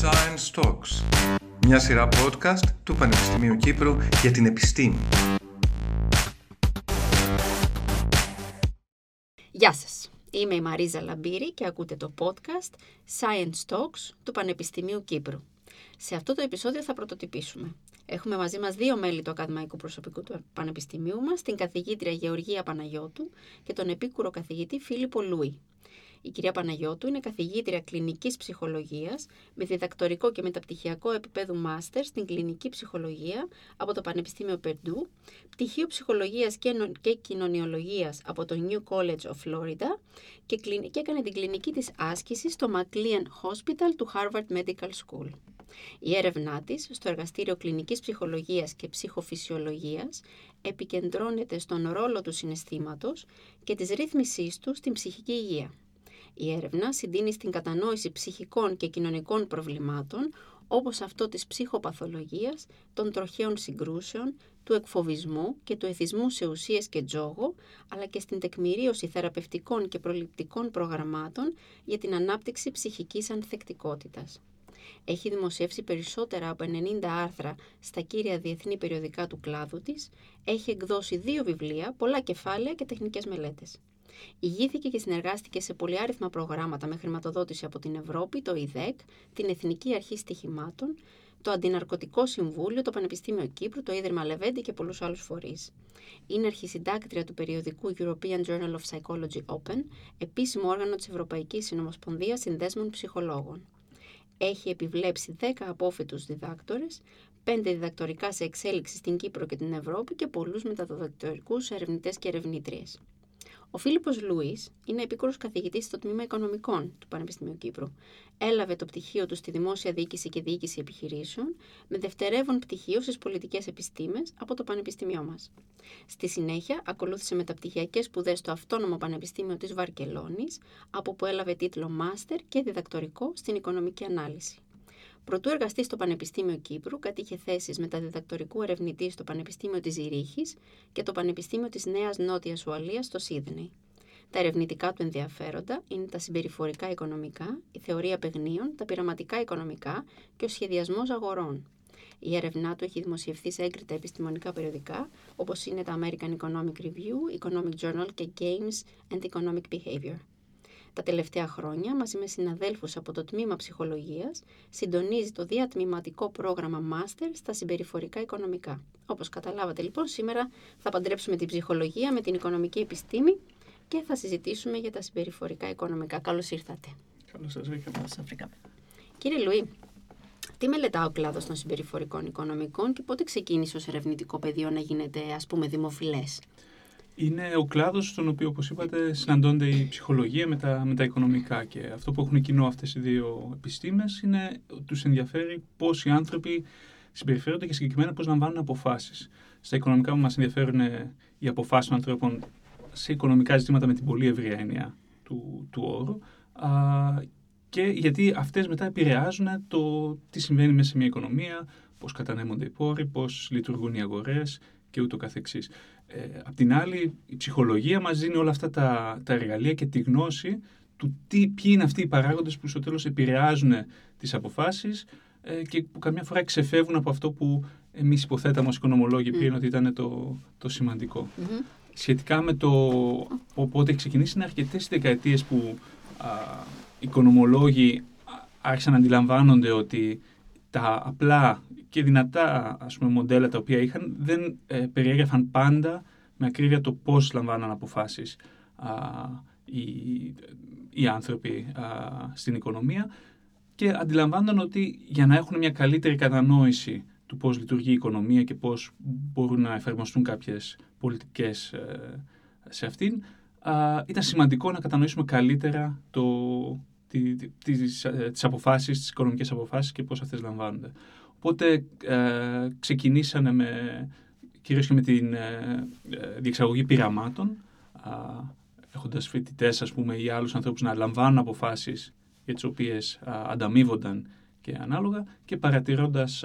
Science Talks, μια σειρά podcast του Πανεπιστημίου Κύπρου για την επιστήμη. Γεια σας. Είμαι η Μαρίζα Λαμπύρη και ακούτε το podcast Science Talks του Πανεπιστημίου Κύπρου. Σε αυτό το επεισόδιο θα πρωτοτυπήσουμε. Έχουμε μαζί μας δύο μέλη του ακαδημαϊκού προσωπικού του Πανεπιστημίου μας, την καθηγήτρια Γεωργία Παναγιώτου και τον επίκουρο καθηγητή Φίλιππο Λούι. Η κυρία Παναγιώτου είναι καθηγήτρια κλινικής ψυχολογίας με διδακτορικό και μεταπτυχιακό επίπεδο μάστερ στην κλινική ψυχολογία από το Πανεπιστήμιο Περντού, πτυχίο ψυχολογίας και κοινωνιολογίας από το New College of Florida και, και έκανε την κλινική της άσκηση στο McLean Hospital του Harvard Medical School. Η έρευνά της στο εργαστήριο κλινικής ψυχολογίας και ψυχοφυσιολογίας επικεντρώνεται στον ρόλο του συναισθήματος και της ρύθμισής του στην ψυχική υγεία. Η έρευνα συντείνει στην κατανόηση ψυχικών και κοινωνικών προβλημάτων, όπως αυτό της ψυχοπαθολογίας, των τροχαίων συγκρούσεων, του εκφοβισμού και του εθισμού σε ουσίες και τζόγο, αλλά και στην τεκμηρίωση θεραπευτικών και προληπτικών προγραμμάτων για την ανάπτυξη ψυχικής ανθεκτικότητας. Έχει δημοσιεύσει περισσότερα από 90 άρθρα στα κύρια διεθνή περιοδικά του κλάδου της, έχει εκδώσει δύο βιβλία, πολλά κεφάλαια και τεχνικές μελέτες. Ηγήθηκε και συνεργάστηκε σε πολυάριθμα προγράμματα με χρηματοδότηση από την Ευρώπη, το ΙΔΕΚ, την Εθνική Αρχή Στοιχημάτων, το Αντιναρκωτικό Συμβούλιο, το Πανεπιστήμιο Κύπρου, το Ίδρυμα Λεβέντη και πολλούς άλλους φορείς. Είναι αρχισυντάκτρια του περιοδικού European Journal of Psychology Open, επίσημο όργανο της Ευρωπαϊκής Συνομοσπονδίας Συνδέσμων Ψυχολόγων. Έχει επιβλέψει 10 απόφοιτους διδάκτορες, 5 διδακτορικά σε εξέλιξη στην Κύπρο και την Ευρώπη και πολλούς μεταδιδακτορικούς ερευνητές και ερευνήτριες. Ο Φίλιππος Λούις είναι επίκορο καθηγητής στο τμήμα Οικονομικών του Πανεπιστημίου Κύπρου. Έλαβε το πτυχίο του στη Δημόσια Διοίκηση και Διοίκηση Επιχειρήσεων, με δευτερεύον πτυχίο στις Πολιτικές Επιστήμες από το Πανεπιστήμιό μας. Στη συνέχεια, ακολούθησε μεταπτυχιακές σπουδές στο Αυτόνομο Πανεπιστήμιο της Βαρκελόνης, από που έλαβε τίτλο Μάστερ και διδακτορικό στην Οικονομική Ανάλυση. Προτού εργαστεί στο Πανεπιστήμιο Κύπρου, κατήχε θέσεις μεταδιδακτορικού ερευνητή στο Πανεπιστήμιο της Ζηρίχης και το Πανεπιστήμιο της Νέας Νότιας Ουαλίας στο Σίδνεϊ. Τα ερευνητικά του ενδιαφέροντα είναι τα συμπεριφορικά οικονομικά, η θεωρία παιγνίων, τα πειραματικά οικονομικά και ο σχεδιασμός αγορών. Η έρευνά του έχει δημοσιευθεί σε έγκριτα επιστημονικά περιοδικά, όπως είναι τα American Economic Review, Economic Journal και Games and Economic Behavior. Τα τελευταία χρόνια, μαζί με συναδέλφους από το Τμήμα Ψυχολογίας, συντονίζει το διατμηματικό πρόγραμμα Master στα συμπεριφορικά οικονομικά. Όπως καταλάβατε λοιπόν, σήμερα θα παντρέψουμε την ψυχολογία με την οικονομική επιστήμη και θα συζητήσουμε για τα συμπεριφορικά οικονομικά. Καλώς ήρθατε. Καλώς σας βρήκαμε. Κύριε Λουί, τι μελετά ο κλάδος των συμπεριφορικών οικονομικών και πότε ξεκίνησε ως ερευνητικό πεδίο να γίνεται, ας πούμε, δημοφιλές; Είναι ο κλάδος στον οποίο, όπως είπατε, συναντώνται η ψυχολογία με τα, με τα οικονομικά και αυτό που έχουν κοινό αυτές οι δύο επιστήμες είναι ότι τους ενδιαφέρει πώς οι άνθρωποι συμπεριφέρονται και συγκεκριμένα πώς λαμβάνουν αποφάσεις. Στα οικονομικά που μας ενδιαφέρουν οι αποφάσεις των ανθρώπων σε οικονομικά ζητήματα με την πολύ ευρία έννοια του, του όρου α, και γιατί αυτές μετά επηρεάζουν το τι συμβαίνει μέσα σε μια οικονομία, πώς κατανέμονται οι πόροι, πώς λειτουργούν οι αγορές και ούτω καθεξής. Ε, απ' την άλλη, η ψυχολογία μας δίνει όλα αυτά τα, τα εργαλεία και τη γνώση του τι, ποιοι είναι αυτοί οι παράγοντες που στο τέλος επηρεάζουν τις αποφάσεις ε, και που καμιά φορά ξεφεύγουν από αυτό που εμείς υποθέταμε ως οικονομολόγοι πριν ότι ήταν το, το σημαντικο Σχετικά με το πότε έχει ξεκινήσει, είναι αρκετές δεκαετίες που α, οικονομολόγοι άρχισαν να αντιλαμβάνονται ότι τα απλά και δυνατά ας πούμε, μοντέλα τα οποία είχαν δεν ε, περιέγραφαν πάντα με ακρίβεια το πώς λαμβάναν αποφάσεις α, οι, οι άνθρωποι α, στην οικονομία και αντιλαμβάνονταν ότι για να έχουν μια καλύτερη κατανόηση του πώς λειτουργεί η οικονομία και πώς μπορούν να εφαρμοστούν κάποιες πολιτικές ε, σε αυτήν, α, ήταν σημαντικό να κατανοήσουμε καλύτερα το, τις, ε, τις αποφάσεις, τις οικονομικές αποφάσεις και πώς αυτές λαμβάνονται. Οπότε ε, ξεκινήσανε με, κυρίως και με την ε, ε διεξαγωγή πειραμάτων, ε, έχοντας φοιτητές ας πούμε ή άλλους ανθρώπους να λαμβάνουν αποφάσεις για τις οποίες ανταμείβονταν και ανάλογα και παρατηρώντας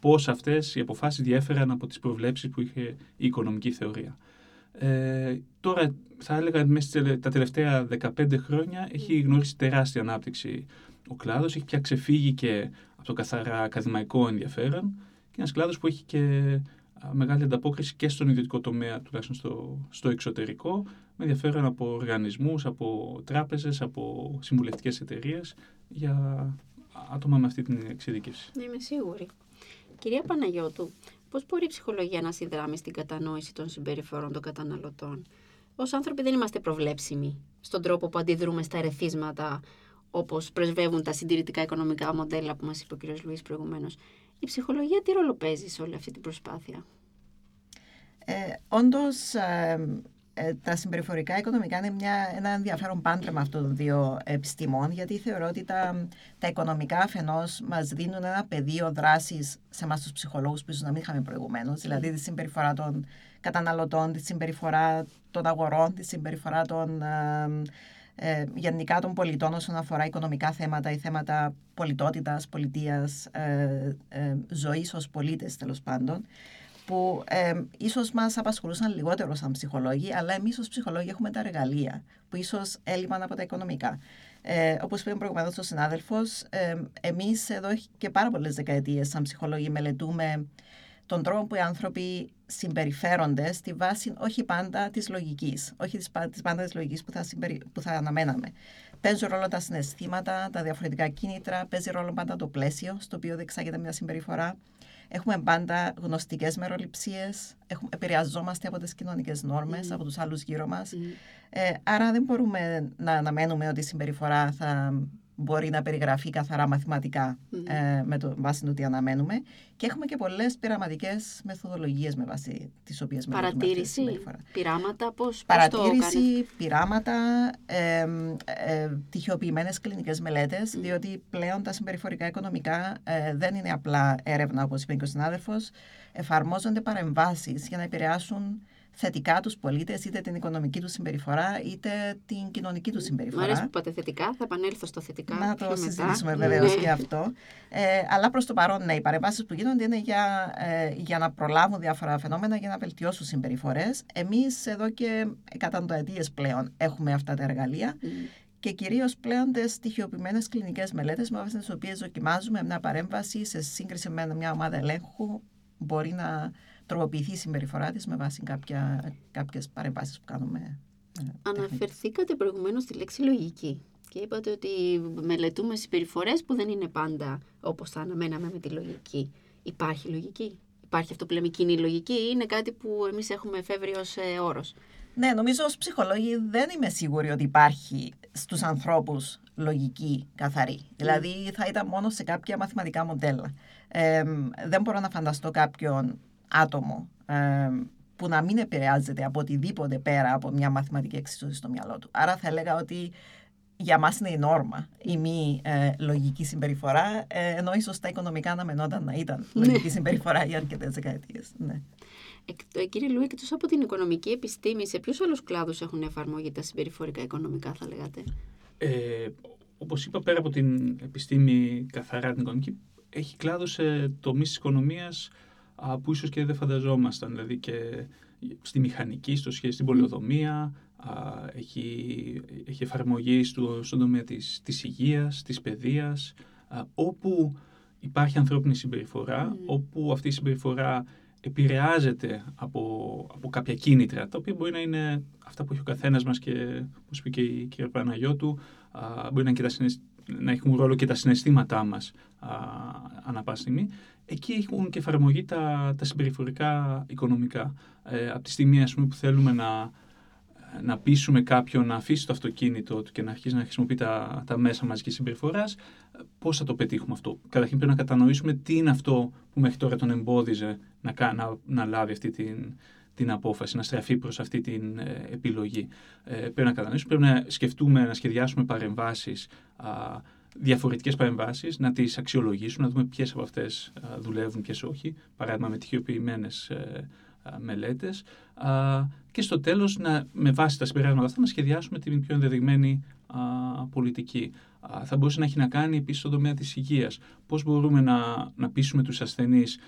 πώς αυτές οι αποφάσεις διέφεραν από τις προβλέψεις που είχε η οικονομική θεωρία. Ε, τώρα θα έλεγα μέσα τα τελευταία 15 χρόνια έχει γνωρίσει τεράστια ανάπτυξη ο κλάδος έχει πια ξεφύγει και από το καθαρά ακαδημαϊκό ενδιαφέρον και ένας κλάδος που έχει και μεγάλη ανταπόκριση και στον ιδιωτικό τομέα, τουλάχιστον στο, στο εξωτερικό, με ενδιαφέρον από οργανισμούς, από τράπεζες, από συμβουλευτικές εταιρείες για άτομα με αυτή την εξειδίκευση. Ναι, είμαι σίγουρη. Κυρία Παναγιώτου, πώς μπορεί η ψυχολογία να συνδράμει στην κατανόηση των συμπεριφορών των καταναλωτών; Ως άνθρωποι δεν είμαστε προβλέψιμοι στον τρόπο που αντιδρούμε στα ερεθίσματα όπως πρεσβεύουν τα συντηρητικά οικονομικά μοντέλα που μας είπε ο κ. Λουίς προηγουμένως. Η ψυχολογία τι ρόλο παίζει σε όλη αυτή την προσπάθεια; Ε, όντως, ε, ε, τα συμπεριφορικά οικονομικά είναι μια, ένα ενδιαφέρον πάντρεμα αυτών των δύο επιστημών, γιατί θεωρώ ότι τα, τα οικονομικά αφενός μας δίνουν ένα πεδίο δράσης σε εμάς τους ψυχολόγους που ίσως να μην είχαμε προηγουμένως, δηλαδή τη συμπεριφορά των καταναλωτών, τη συμπεριφορά των αγορών, τη συμπεριφορά των. Ε, ε, γενικά των πολιτών όσον αφορά οικονομικά θέματα ή θέματα πολιτότητας, πολιτείας, ε, ε, ζωής ως πολίτες τέλος πάντων που ε, ίσως μας απασχολούσαν λιγότερο σαν ψυχολόγοι, αλλά εμείς ως ψυχολόγοι έχουμε τα εργαλεία που ίσως έλειπαν από τα οικονομικά. Ε, Όπως είπε προηγουμένως ο συνάδελφος, ε, εμείς εδώ και πάρα πολλές δεκαετίες, σαν ψυχολόγοι, μελετούμε τον τρόπο που οι άνθρωποι συμπεριφέρονται στη βάση όχι πάντα της λογικής, όχι της πάντα της λογικής που, θα που θα αναμέναμε. Παίζουν ρόλο τα συναισθήματα, τα διαφορετικά κίνητρα, παίζει ρόλο πάντα το πλαίσιο στο οποίο διεξάγεται μια συμπεριφορά. Έχουμε πάντα γνωστικές μεροληψίες. Επηρεαζόμαστε από τις κοινωνικές νόρμες, mm. από τους άλλους γύρω μας. Mm. Ε, άρα δεν μπορούμε να αναμένουμε ότι η συμπεριφορά θα μπορεί να περιγραφεί καθαρά μαθηματικά ε, με το βάση του τι αναμένουμε. Και έχουμε και πολλές πειραματικές μεθοδολογίες με βάση τις οποίες μελετούμε. Παρατήρηση, πειράματα, πώς Παρατήρηση, πειράματα, ε, ε, τυχιοποιημένε κλινικές μελέτες, διότι πλέον τα συμπεριφορικά οικονομικά ε, δεν είναι απλά έρευνα, όπως είπε και ο συνάδελφος. Εφαρμόζονται παρεμβάσεις για να επηρεάσουν θετικά τους πολίτες, είτε την οικονομική τους συμπεριφορά, είτε την κοινωνική τους συμπεριφορά. Μου αρέσει που είπατε θετικά, θα επανέλθω στο θετικά. Να το συζητήσουμε βεβαίω ναι. και αυτό. Ε, αλλά προς το παρόν, ναι, οι παρεμβάσεις που γίνονται είναι για, ε, για να προλάβουν διάφορα φαινόμενα, για να βελτιώσουν συμπεριφορές. Εμείς εδώ και εκατονταετίες πλέον έχουμε αυτά τα εργαλεία. Και κυρίως πλέον τι στοιχειοποιημένες κλινικές μελέτες, με βάση τις οποίες δοκιμάζουμε μια παρέμβαση σε σύγκριση με μια ομάδα ελέγχου, μπορεί να τροποποιηθεί η συμπεριφορά της με βάση κάποια, κάποιες παρεμβάσεις που κάνουμε. Ε, Αναφερθήκατε προηγουμένως στη λέξη λογική και είπατε ότι μελετούμε συμπεριφορές που δεν είναι πάντα όπως θα αναμέναμε με τη λογική. Υπάρχει λογική; Υπάρχει αυτό που λέμε κοινή λογική ή είναι κάτι που εμείς έχουμε εφεύρει ως ε, όρος; Ναι, νομίζω ως ψυχολόγοι δεν είμαι σίγουρη ότι υπάρχει στους ανθρώπους λογική καθαρή. Mm. Δηλαδή θα ήταν μόνο σε κάποια μαθηματικά μοντέλα. Ε, δεν μπορώ να φανταστώ κάποιον άτομο ε, που να μην επηρεάζεται από οτιδήποτε πέρα από μια μαθηματική εξίσωση στο μυαλό του. Άρα θα έλεγα ότι για μας είναι η νόρμα η μη ε, λογική συμπεριφορά, ε, ενώ ίσως τα οικονομικά αναμενόταν να ήταν ναι. λογική συμπεριφορά για αρκετές δεκαετίες. Ναι. Ε, κύριε Λουί, εκτός από την οικονομική επιστήμη, σε ποιους άλλους κλάδους έχουν εφαρμογή τα συμπεριφορικά οικονομικά, θα λέγατε; Ε, Όπως είπα, πέρα από την επιστήμη καθαρά την οικονομική, έχει κλάδο σε τομείς της οικονομίας που ίσως και δεν φανταζόμασταν. Δηλαδή και στη μηχανική, στο σχέση, στην πολιοδομία, έχει, έχει εφαρμογή στο, στον τομέα της, της υγείας, της παιδείας, όπου υπάρχει ανθρώπινη συμπεριφορά, όπου αυτή η συμπεριφορά επηρεάζεται από, από κάποια κίνητρα, τα οποία μπορεί να είναι αυτά που έχει ο καθένας μας και, όπως είπε και η κυρία Παναγιώτου, μπορεί να, και να έχουν ρόλο και τα συναισθήματά μας ανά πάση στιγμή εκεί έχουν και εφαρμογή τα, τα συμπεριφορικά οικονομικά. Ε, από τη στιγμή ας πούμε, που θέλουμε να, να πείσουμε κάποιον να αφήσει το αυτοκίνητο του και να αρχίσει να χρησιμοποιεί τα, τα μέσα μαζικής συμπεριφοράς, πώς θα το πετύχουμε αυτό; Καταρχήν πρέπει να κατανοήσουμε τι είναι αυτό που μέχρι τώρα τον εμπόδιζε να, να, να λάβει αυτή την, την απόφαση, να στραφεί προς αυτή την ε, επιλογή. Ε, πρέπει να κατανοήσουμε, πρέπει να σκεφτούμε, να σχεδιάσουμε παρεμβάσεις διαφορετικές παρεμβάσεις, να τις αξιολογήσουμε, να δούμε ποιες από αυτές δουλεύουν, ποιες όχι, παράδειγμα με τυχιοποιημένες ε, μελέτες και στο τέλος με βάση τα συμπεράσματα αυτά να σχεδιάσουμε την πιο ενδεδειγμένη πολιτική. Θα μπορούσε να έχει να κάνει επίσης στον τομέα της υγείας. Πώς μπορούμε να, να πείσουμε τους ασθενείς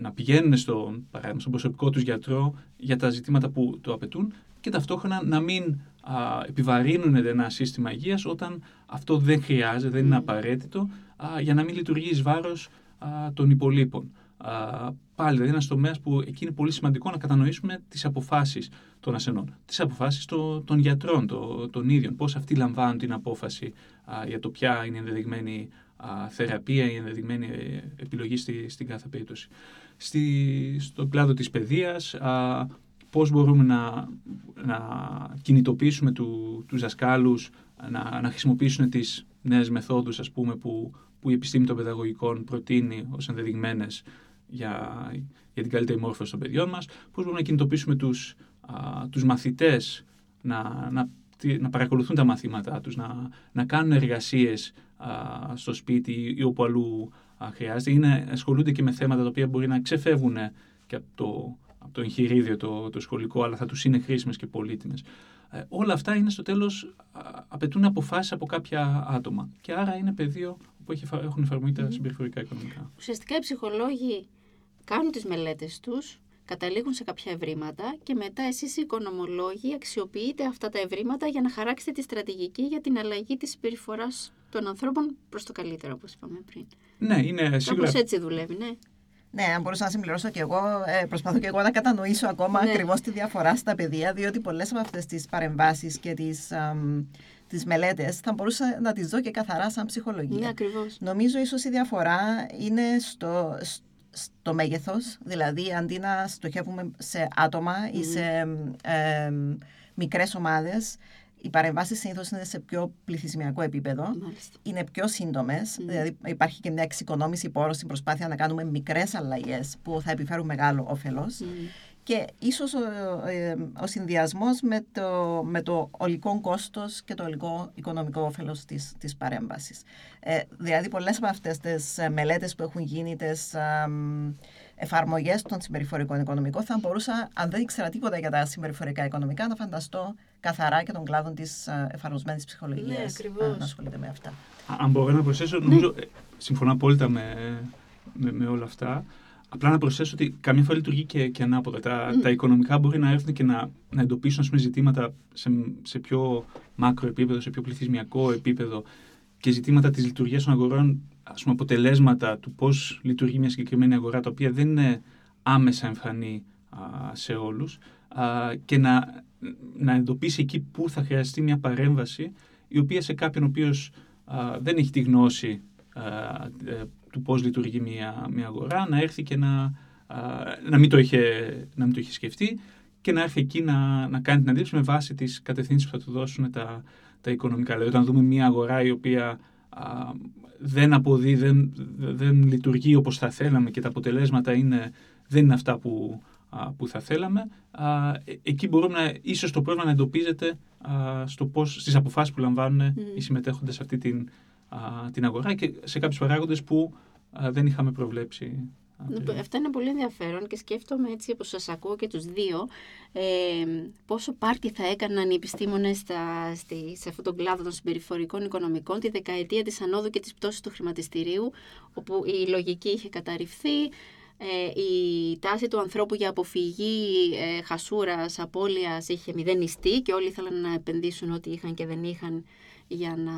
να πηγαίνουν στον, παράδειγμα, στον προσωπικό τους γιατρό για τα ζητήματα που το απαιτούν και ταυτόχρονα να μην α, επιβαρύνουν ένα σύστημα υγείας όταν αυτό δεν χρειάζεται, δεν είναι απαραίτητο α, για να μην λειτουργεί εις βάρος α, των υπολείπων. Α, πάλι, δηλαδή ένας τομέας που εκεί είναι πολύ σημαντικό να κατανοήσουμε τις αποφάσεις των ασθενών. Τις αποφάσεις το, των γιατρών, το, των ίδιων. Πώς αυτοί λαμβάνουν την απόφαση α, για το ποια είναι η ενδεδειγμένη α, θεραπεία, η ενδεδειγμένη ε, επιλογή στη, στην κάθε περίπτωση. Στη, στον κλάδο της παιδείας, α, πώς μπορούμε να, να κινητοποιήσουμε του, τους δασκάλους να, να χρησιμοποιήσουν τις νέες μεθόδους ας πούμε, που, που η επιστήμη των παιδαγωγικών προτείνει ως ενδεδειγμένες για, για την καλύτερη μόρφωση των παιδιών μας, πώς μπορούμε να κινητοποιήσουμε τους, α, τους μαθητές να, να, να παρακολουθούν τα μαθήματά τους, να, να κάνουν εργασίες α, στο σπίτι ή όπου αλλού α, χρειάζεται ή να ασχολούνται και με θέματα τα οποία μπορεί να ξεφεύγουν και από το, από το εγχειρίδιο το, το σχολικό, αλλά θα τους είναι χρήσιμες και πολύτιμες. Ε, όλα αυτά είναι στο τέλος, απαιτούν αποφάσεις από κάποια άτομα. Και άρα είναι πεδίο που έχει, έχουν εφαρμογή τα συμπεριφορικά οικονομικά. Ουσιαστικά οι ψυχολόγοι κάνουν τις μελέτες τους, καταλήγουν σε κάποια ευρήματα και μετά εσείς οι οικονομολόγοι αξιοποιείτε αυτά τα ευρήματα για να χαράξετε τη στρατηγική για την αλλαγή της συμπεριφοράς των ανθρώπων προς το καλύτερο, όπως είπαμε πριν. Ναι, είναι σίγουρα... Κάπως έτσι δουλεύει, ναι. Ναι, αν μπορούσα να συμπληρώσω και εγώ, ε, προσπαθώ και εγώ να κατανοήσω ακόμα Ναι. ακριβώς τη διαφορά στα παιδεία, διότι πολλές από αυτές τις παρεμβάσεις και τις τις μελέτες θα μπορούσα να τις δω και καθαρά σαν ψυχολογία. Ναι, ακριβώς. Νομίζω ίσως η διαφορά είναι στο, στο μέγεθος, δηλαδή αντί να στοχεύουμε σε άτομα ή σε ε, μικρές ομάδες, οι παρεμβάσεις συνήθως είναι σε πιο πληθυσμιακό επίπεδο, Μάλιστα. είναι πιο σύντομες, δηλαδή υπάρχει και μια εξοικονόμηση πόρων στην προσπάθεια να κάνουμε μικρές αλλαγές που θα επιφέρουν μεγάλο όφελος. Και ίσως ο, ε, ο συνδυασμός με το, με το ολικό κόστος και το ολικό οικονομικό όφελος της, της παρέμβασης. Ε, δηλαδή πολλές από αυτές τις ε, μελέτες που έχουν γίνει, τις ε, εφαρμογές των συμπεριφορικών οικονομικών, θα μπορούσα, αν δεν ήξερα τίποτα για τα συμπεριφορικά οικονομικά, να φανταστώ καθαρά και τον κλάδο της ε, εφαρμοσμένης ψυχολογίας Ναι, ε, ακριβώς. να ασχολείται με αυτά. Αν μπορώ να προσθέσω, νομίζω, ε, συμφωνώ απόλυτα με, με, με όλα αυτά. Απλά να προσθέσω ότι καμιά φορά λειτουργεί και, και ανάποδα. Τα, τα οικονομικά μπορεί να έρθουν και να, να εντοπίσουν ας πούμε, ζητήματα σε, σε πιο μάκρο επίπεδο, σε πιο πληθυσμιακό επίπεδο και ζητήματα της λειτουργίας των αγορών, ας πούμε, αποτελέσματα του πώς λειτουργεί μια συγκεκριμένη αγορά, τα οποία δεν είναι άμεσα εμφανή α, σε όλους α, και να, να εντοπίσει εκεί πού θα χρειαστεί μια παρέμβαση η οποία σε κάποιον ο οποίος α, δεν έχει τη γνώση α, ε, του πώς λειτουργεί μια, μια αγορά, να έρθει και να, α, να, μην το είχε, να μην το είχε σκεφτεί και να έρθει εκεί να, να κάνει την αντίληψη με βάση τις κατευθύνσεις που θα του δώσουν τα, τα οικονομικά. Δηλαδή όταν δούμε μια αγορά η οποία α, δεν αποδεί, δεν, δεν λειτουργεί όπως θα θέλαμε και τα αποτελέσματα είναι, δεν είναι αυτά που, α, που θα θέλαμε, α, ε- εκεί μπορούμε να, ίσως το πρόβλημα να εντοπίζεται α, στο πώς, στις αποφάσεις που λαμβάνουν οι συμμετέχοντες σε αυτή την, α, την αγορά και σε κάποιους παράγοντες που α, δεν είχαμε προβλέψει. α, πριν. Αυτό είναι πολύ ενδιαφέρον και σκέφτομαι έτσι όπως σας ακούω και τους δύο ε, πόσο πάρτι θα έκαναν οι επιστήμονες στα, στη, σε αυτόν τον κλάδο των συμπεριφορικών οικονομικών τη δεκαετία της ανόδου και της πτώσης του χρηματιστηρίου όπου η λογική είχε καταρριφθεί ε, η τάση του ανθρώπου για αποφυγή ε, χασούρας, απώλειας είχε μηδενιστεί και όλοι ήθελαν να επενδύσουν ό,τι είχαν και δεν είχαν για να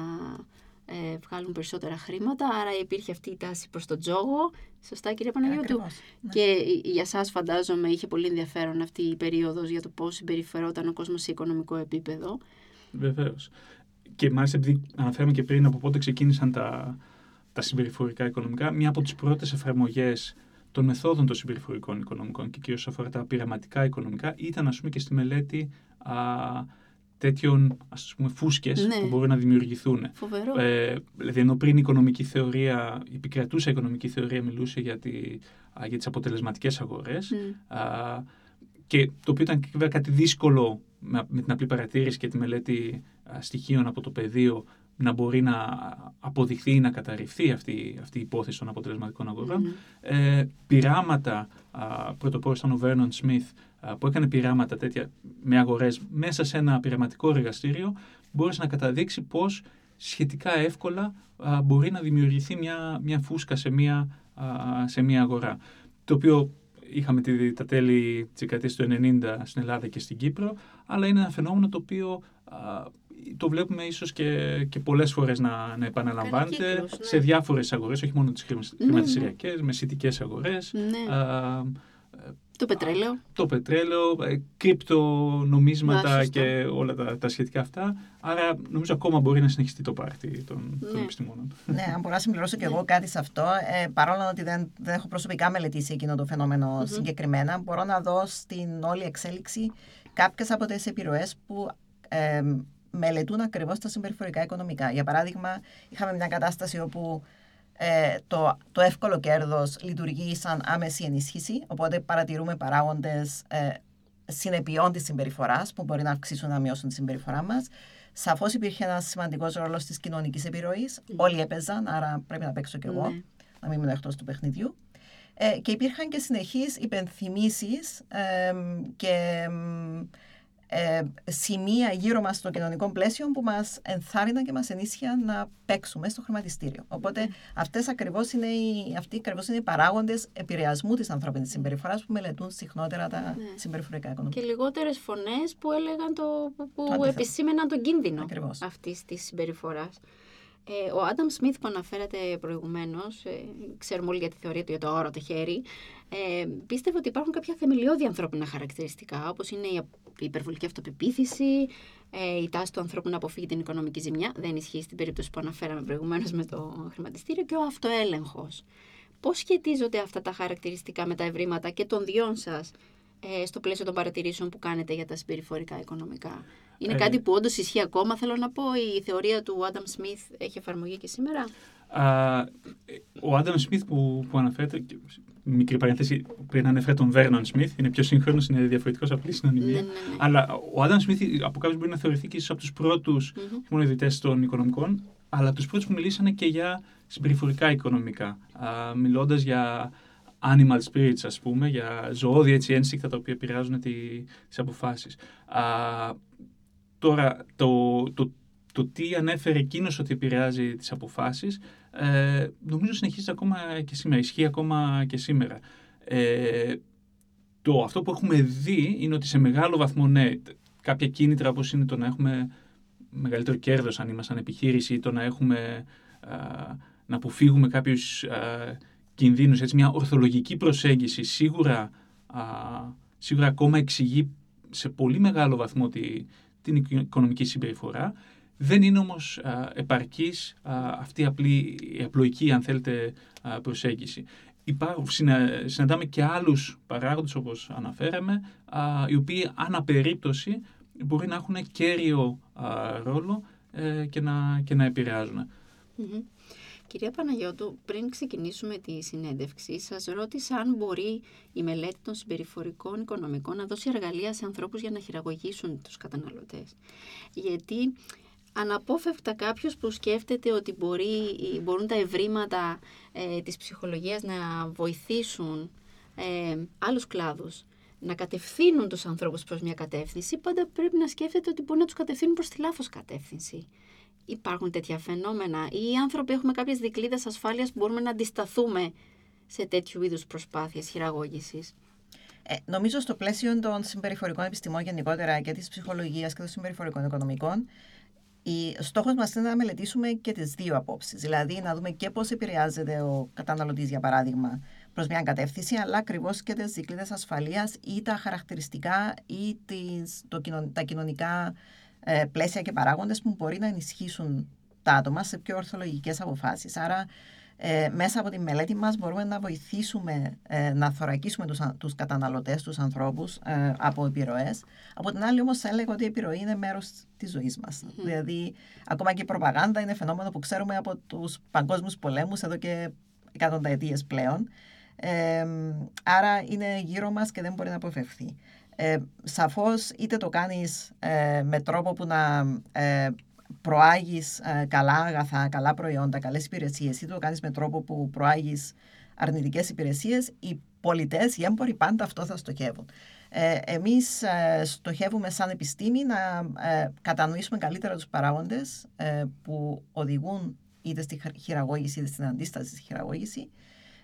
ε, βγάλουν περισσότερα χρήματα. Άρα υπήρχε αυτή η τάση προς τον τζόγο. Σωστά κύριε Παναγιώτου; Ακριβώς, ναι. Και για σας φαντάζομαι είχε πολύ ενδιαφέρον αυτή η περίοδος για το πώς συμπεριφερόταν ο κόσμος σε οικονομικό επίπεδο. Βεβαίως. Και μάλιστα επειδή αναφέραμε και πριν από πότε ξεκίνησαν τα, τα συμπεριφορικά οικονομικά, μία από τις πρώτες εφαρμογές των μεθόδων των συμπεριφορικών οικονομικών και κυρίως αφορά τα πειραματικά οικονομικά ήταν, ας πούμε, και στη μελέτη α, τέτοιων ας πούμε, φούσκες Ναι. που μπορούν να δημιουργηθούν. Φοβερό. Ε, δηλαδή, ενώ πριν η οικονομική θεωρία, η επικρατούσα οικονομική θεωρία μιλούσε για, τη, α, για τις αποτελεσματικές αγορές, Μμ. Α, και το οποίο ήταν βέβαια κάτι δύσκολο με, με την απλή παρατήρηση και τη μελέτη α, στοιχείων από το πεδίο να μπορεί να αποδειχθεί ή να καταρριφθεί αυτή, αυτή η υπόθεση των αποτελεσματικών αγορών. Μμμ. Ε, πειράματα, α, πρωτοπόρος ήταν ο Vernon Smith, α, που έκανε πειράματα τέτοια με αγορές μέσα σε ένα πειραματικό εργαστήριο, μπόρεσε να καταδείξει πώς σχετικά εύκολα α, μπορεί να δημιουργηθεί μια, μια φούσκα σε μια, α, σε μια αγορά. Το οποίο είχαμε τη, τα τέλη της δεκαετίας του 90 στην Ελλάδα και στην Κύπρο, αλλά είναι ένα φαινόμενο το οποίο το βλέπουμε ίσως και, και πολλές φορές να, να επαναλαμβάνεται κύκλους, ναι. σε διάφορες αγορές, όχι μόνο τις ναι. χρηματιστηριακές, μεσητικές αγορές. Ναι. Α, Το πετρέλαιο. το πετρέλαιο, ε, κρυπτονομίσματα Να, σωστά. και όλα τα, τα σχετικά αυτά. Άρα νομίζω ακόμα μπορεί να συνεχιστεί το πάρτι των, των Ναι. επιστημόνων. Ναι, αν μπορώ να συμπληρώσω και εγώ κάτι σε αυτό, ε, παρόλο ότι δεν, δεν έχω προσωπικά μελετήσει εκείνο το φαινομενο συγκεκριμένα, μπορώ να δω στην όλη εξέλιξη κάποιες από τις επιρροές που ε, μελετούν ακριβώς τα συμπεριφορικά οικονομικά. Για παράδειγμα, είχαμε μια κατάσταση όπου ε, το, το εύκολο κέρδος λειτουργεί σαν άμεση ενίσχυση, οπότε παρατηρούμε παράγοντες ε, συνεπειών της συμπεριφοράς που μπορεί να αυξήσουν να μειώσουν τη συμπεριφορά μας. Σαφώς υπήρχε ένας σημαντικός ρόλος της κοινωνικής επιρροής. Όλοι έπαιζαν, άρα πρέπει να παίξω κι εγώ, Ναι. να μην μείνω εκτός του παιχνιδιού. Ε, και υπήρχαν και συνεχείς υπενθυμίσεις ε, και ε, σημεία γύρω μας στο κοινωνικό πλαίσιο που μας ενθάρρυναν και μας ενίσχυαν να παίξουμε στο χρηματιστήριο. Οπότε αυτές ακριβώς είναι οι, αυτοί ακριβώς είναι οι παράγοντες επηρεασμού της ανθρώπινης συμπεριφοράς που μελετούν συχνότερα τα Ναι. συμπεριφορικά οικονομικά. Και λιγότερες φωνές που έλεγαν το. που, που αντίθετο. επισήμεναν τον κίνδυνο Ακριβώς. αυτής της συμπεριφοράς. Ε, ο Άνταμ Σμιθ που αναφέρατε προηγουμένως, ε, ξέρουμε όλοι για τη θεωρία του για το όρο το χέρι, ε, πίστευε ότι υπάρχουν κάποια θεμελιώδη ανθρώπινα χαρακτηριστικά, όπως είναι η απ- η υπερβολική αυτοπεποίθηση, ε, η τάση του ανθρώπου να αποφύγει την οικονομική ζημιά. Δεν ισχύει στην περίπτωση που αναφέραμε προηγουμένως με το χρηματιστήριο και ο αυτοέλεγχος. Πώς σχετίζονται αυτά τα χαρακτηριστικά με τα ευρήματα και των δυο σας ε, στο πλαίσιο των παρατηρήσεων που κάνετε για τα συμπεριφορικά οικονομικά; Είναι Ε, κάτι που όντως ισχύει ακόμα, θέλω να πω. Η θεωρία του Άνταμ Σμιθ έχει εφαρμογή και σήμερα; Α, ο Άνταμ Σμιθ που, που αναφέρεται, και μικρή παρένθεση, πριν ανέφερε τον Βέρνον Σμιθ, είναι πιο σύγχρονος, είναι διαφορετικός απλή συνωνυμία. Ναι, ναι, ναι. Αλλά ο Άνταμ Σμιθ από κάποιους μπορεί να θεωρηθεί και ίσως από τους πρώτους Μμμ. μόνο ιδρυτέ των οικονομικών, αλλά τους πρώτους που μιλήσανε και για συμπεριφορικά οικονομικά. Μιλώντας για animal spirits, ας πούμε, για ζωώδη έτσι ένστικτα τα οποία επηρεάζουν τι τις αποφάσεις. Α, τώρα, το, το, το τι ανέφερε εκείνος ότι επηρεάζει τις αποφάσεις, ε, νομίζω συνεχίζει ακόμα και σήμερα, ισχύει ακόμα και σήμερα. Ε, το, αυτό που έχουμε δει είναι ότι σε μεγάλο βαθμό, ναι, κάποια κίνητρα όπως είναι το να έχουμε μεγαλύτερο κέρδος αν ήμασταν επιχείρηση ή το να έχουμε α, να αποφύγουμε κάποιους α, κινδύνους, έτσι μια ορθολογική προσέγγιση σίγουρα, α, σίγουρα ακόμα εξηγεί σε πολύ μεγάλο βαθμό τη, την οικονομική συμπεριφορά. Δεν είναι όμως α, επαρκής α, αυτή η, απλή, η απλοϊκή, αν θέλετε, α, προσέγγιση. Υπάρχουν, συνα, συναντάμε και άλλους παράγοντες, όπως αναφέραμε, α, οι οποίοι αναπερίπτωση μπορεί να έχουν κέριο α, ρόλο ε, και, να, και να επηρεάζουν. Μμμ. Κυρία Παναγιώτου, πριν ξεκινήσουμε τη συνέντευξη, σας ρώτησα αν μπορεί η μελέτη των συμπεριφορικών οικονομικών να δώσει εργαλεία σε ανθρώπους για να χειραγωγήσουν τους καταναλωτές. Γιατί αναπόφευκτα κάποιος που σκέφτεται ότι μπορεί, μπορούν τα ευρήματα ε, της ψυχολογίας να βοηθήσουν ε, άλλους κλάδους να κατευθύνουν τους ανθρώπους προς μια κατεύθυνση, πάντα πρέπει να σκέφτεται ότι μπορεί να τους κατευθύνουν προς τη λάθος κατεύθυνση. Υπάρχουν τέτοια φαινόμενα ή οι άνθρωποι έχουμε κάποιες δικλείδες ασφάλειας που μπορούμε να αντισταθούμε σε τέτοιου είδους προσπάθειες χειραγώγησης. Ε, νομίζω στο πλαίσιο των συμπεριφορικών επιστημών γενικότερα και της ψυχολογίας και των συμπεριφορικών οικονομικών, η στόχος μας είναι να μελετήσουμε και τις δύο απόψεις. Δηλαδή να δούμε και πώς επηρεάζεται ο καταναλωτής, για παράδειγμα, προς μια κατεύθυνση, αλλά ακριβώς και τις δικλείδες ασφαλείας ή τα χαρακτηριστικά ή τις, το, κοινων- τα κοινωνικά ε, πλαίσια και παράγοντες που μπορεί να ενισχύσουν τα άτομα σε πιο ορθολογικές αποφάσεις. Άρα ε, μέσα από τη μελέτη μας μπορούμε να βοηθήσουμε ε, να θωρακίσουμε τους, α- τους καταναλωτές, τους ανθρώπους ε, από επιρροές. Από την άλλη όμως θα έλεγα ότι η επιρροή είναι μέρος της ζωής μας. Δηλαδή ακόμα και η προπαγάνδα είναι φαινόμενο που ξέρουμε από τους παγκόσμιους πολέμους εδώ και εκατονταετίες πλέον. Ε, άρα είναι γύρω μας και δεν μπορεί να αποφευθεί. Ε, σαφώς είτε το κάνεις ε, με τρόπο που να ε, προάγεις ε, καλά αγαθά, καλά προϊόντα, καλές υπηρεσίες, είτε το κάνεις με τρόπο που προάγεις αρνητικές υπηρεσίες, οι πολιτές, οι έμποροι πάντα αυτό θα στοχεύουν. Ε, εμείς ε, στοχεύουμε σαν επιστήμη να ε, κατανοήσουμε καλύτερα τους παράγοντες ε, που οδηγούν είτε στη χειραγώγηση είτε στην αντίσταση στη χειραγώγηση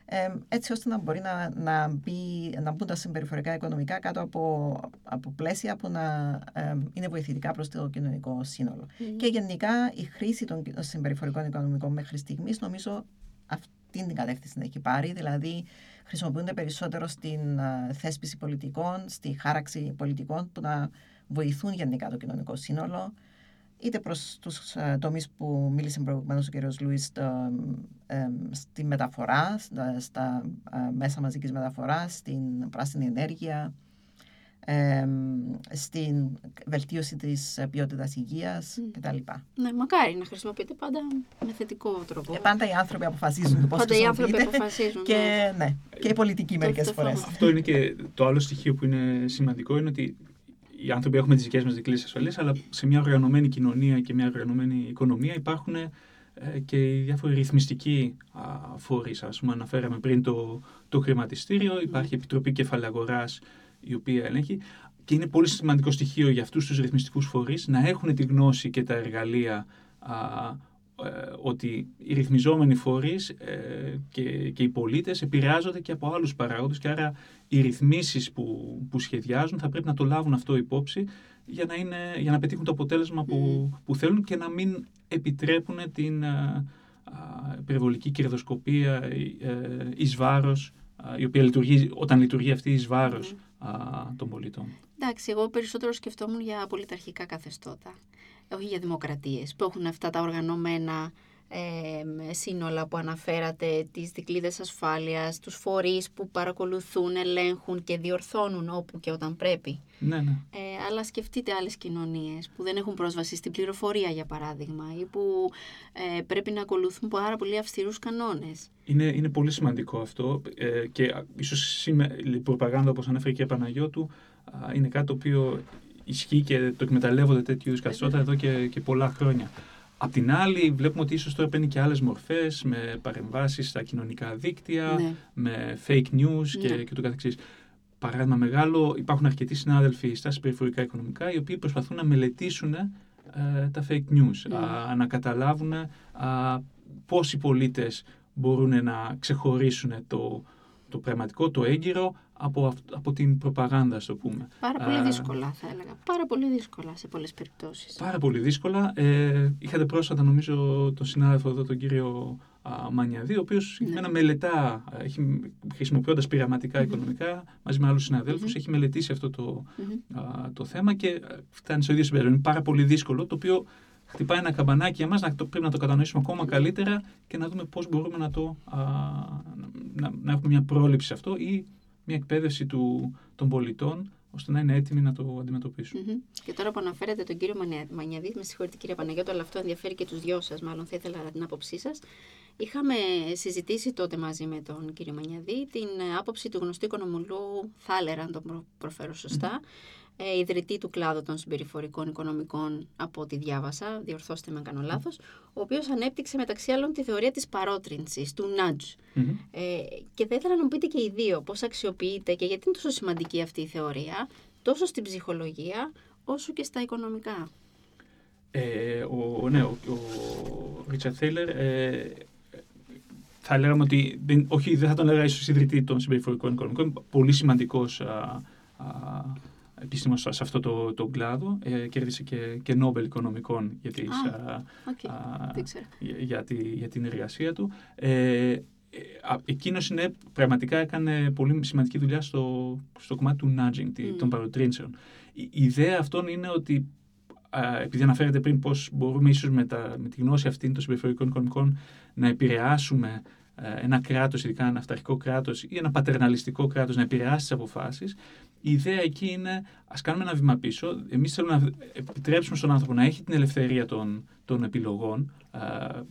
ε, έτσι ώστε να μπορεί να, να, μπει, να μπουν τα συμπεριφορικά οικονομικά κάτω από, από πλαίσια που να ε, είναι βοηθητικά προς το κοινωνικό σύνολο. Και γενικά η χρήση των συμπεριφορικών οικονομικών μέχρι στιγμής νομίζω αυτή την κατεύθυνση έχει πάρει, δηλαδή χρησιμοποιούνται περισσότερο στην ε, θέσπιση πολιτικών, στη χάραξη πολιτικών που να βοηθούν γενικά το κοινωνικό σύνολο, είτε προς τους ε, τομείς που μίλησε προηγουμένως ο κ. Λουίς ε, στη μεταφορά, στα, στα μέσα μαζικής μεταφοράς, στην πράσινη ενέργεια, στην βελτίωση της ποιότητας υγείας mm. κτλ. Ναι, μακάρι να χρησιμοποιείται πάντα με θετικό τρόπο. Ε, πάντα οι άνθρωποι αποφασίζουν το πώς Πάντα οι άνθρωποι αποφασίζουν. και, ναι. ναι. και οι πολιτικοί μερικές φορές. Αυτό είναι και το άλλο στοιχείο που είναι σημαντικό, είναι ότι οι άνθρωποι έχουμε τις δικές μας δικλείες ασφαλείας, αλλά σε μια οργανωμένη κοινωνία και μια οργανωμένη οικονομία υπάρχουν ε, και οι διάφοροι ρυθμιστικοί φορείς. Ας πούμε, αναφέραμε πριν το, το χρηματιστήριο, υπάρχει Επιτροπή Κεφαλαγοράς η οποία ελέγχει. Και είναι πολύ σημαντικό στοιχείο για αυτούς τους ρυθμιστικούς φορείς να έχουν τη γνώση και τα εργαλεία α, ε, ότι οι ρυθμιζόμενοι φορείς ε, και, και οι πολίτες επηρεάζονται και από άλλους παράγοντες και άρα οι ρυθμίσεις που, που σχεδιάζουν θα πρέπει να το λάβουν αυτό υπόψη για να, είναι, για να πετύχουν το αποτέλεσμα που, που θέλουν και να μην επιτρέπουν την α, υπερβολική κερδοσκοπία ε, εις βάρος η οποία λειτουργεί, όταν λειτουργεί αυτή εις βάρος των πολιτών. Εντάξει, εγώ περισσότερο σκεφτόμουν για πολιταρχικά καθεστώτα, όχι για δημοκρατίες που έχουν αυτά τα οργανωμένα ε, σύνολα που αναφέρατε, τις δικλείδες ασφάλειας, τους φορείς που παρακολουθούν, ελέγχουν και διορθώνουν όπου και όταν πρέπει. Ναι, ναι. Ε, αλλά σκεφτείτε άλλες κοινωνίες που δεν έχουν πρόσβαση στην πληροφορία, για παράδειγμα, ή που ε, πρέπει να ακολουθούν πάρα πολύ αυστηρούς κανόνες. Είναι, είναι πολύ σημαντικό αυτό ε, και ίσως η προπαγάνδα, όπως ανέφερε και η Παναγιώτου, είναι κάτι το οποίο ισχύει και το εκμεταλλεύονται τέτοιου είδους καθεστώτα εδώ και, και πολλά χρόνια. Απ' την άλλη, βλέπουμε ότι ίσως τώρα παίρνει και άλλες μορφές με παρεμβάσεις στα κοινωνικά δίκτυα, ναι. με fake news και, ναι. και το καθεξής. Παράδειγμα μεγάλο, υπάρχουν αρκετοί συνάδελφοι στα συμπεριφορικά οικονομικά οι οποίοι προσπαθούν να μελετήσουν ε, τα fake news, ναι. α, να καταλάβουν α, πώς οι πολίτες μπορούν να ξεχωρίσουν το, το πραγματικό, το έγκυρο από, από την προπαγάνδα, στο πούμε. Πάρα πολύ δύσκολα, θα έλεγα. Πάρα πολύ δύσκολα σε πολλές περιπτώσεις. Πάρα πολύ δύσκολα. Ε, είχατε πρόσφατα, νομίζω, τον συνάδελφο εδώ, τον κύριο Μανιαδί, ο οποίος ναι. μελετά, έχει, χρησιμοποιώντας πειραματικά οικονομικά, μαζί με άλλους έχει μελετήσει αυτό το, το θέμα και φτάνει στο ίδιο συμπέρασμα. Είναι πάρα πολύ δύσκολο, το οποίο χτυπάει ένα καμπανάκι για μας, να το, πρέπει να το κατανοήσουμε ακόμα καλύτερα και να δούμε πώς μπορούμε να, το, α, να, να έχουμε μια πρόληψη σε αυτό ή μια εκπαίδευση του, των πολιτών ώστε να είναι έτοιμοι να το αντιμετωπίσουν. Mm-hmm. Και τώρα που αναφέρετε τον κύριο Μανιαδή, με συγχωρείτε κύριε Παναγιώτο, αλλά αυτό ενδιαφέρει και τους δυο σας, μάλλον θα ήθελα την άποψή σας. Είχαμε συζητήσει τότε μαζί με τον κύριο Μανιαδή την άποψη του γνωστού οικονομολού Θάλερα, αν τον προφέρω σωστά, ε, ιδρυτή του κλάδου των συμπεριφορικών οικονομικών από ό,τι διάβασα, διορθώστε με αν κάνω λάθος, ο οποίος ανέπτυξε μεταξύ άλλων τη θεωρία της παρότρινσης, του nudge. Ε, και θα ήθελα να μου πείτε και οι δύο πώς αξιοποιείτε και γιατί είναι τόσο σημαντική αυτή η θεωρία, τόσο στην ψυχολογία όσο και στα οικονομικά. Ε, ο, ναι, ο, Ρίτσαρντ Θέιλερ ε, θα λέγαμε ότι, δεν, όχι δεν θα τον λέγαμε ίσως ιδρυτή των συμπεριφορικών οικονομικών, πολύ σημαντικός α, α, επιστήμος σε αυτό το, το κλάδο. Ε, κέρδισε και, και Νόμπελ Οικονομικών για, τις, α, okay. α, για, τη, για την εργασία του. Ε, Εκείνος είναι, πραγματικά έκανε πολύ σημαντική δουλειά στο, στο κομμάτι του nudging, mm. των παροτρύνσεων. Η, η ιδέα αυτών είναι ότι επειδή αναφέρεται πριν πώς μπορούμε ίσως με, τα, με τη γνώση αυτή των συμπεριφορικών οικονομικών να επηρεάσουμε ε, ένα κράτος, ειδικά ένα αυταρχικό κράτος ή ένα πατερναλιστικό κράτος να επηρεάσει τις αποφάσεις, η ιδέα εκεί είναι ας κάνουμε ένα βήμα πίσω. Εμείς θέλουμε να επιτρέψουμε στον άνθρωπο να έχει την ελευθερία των, των επιλογών,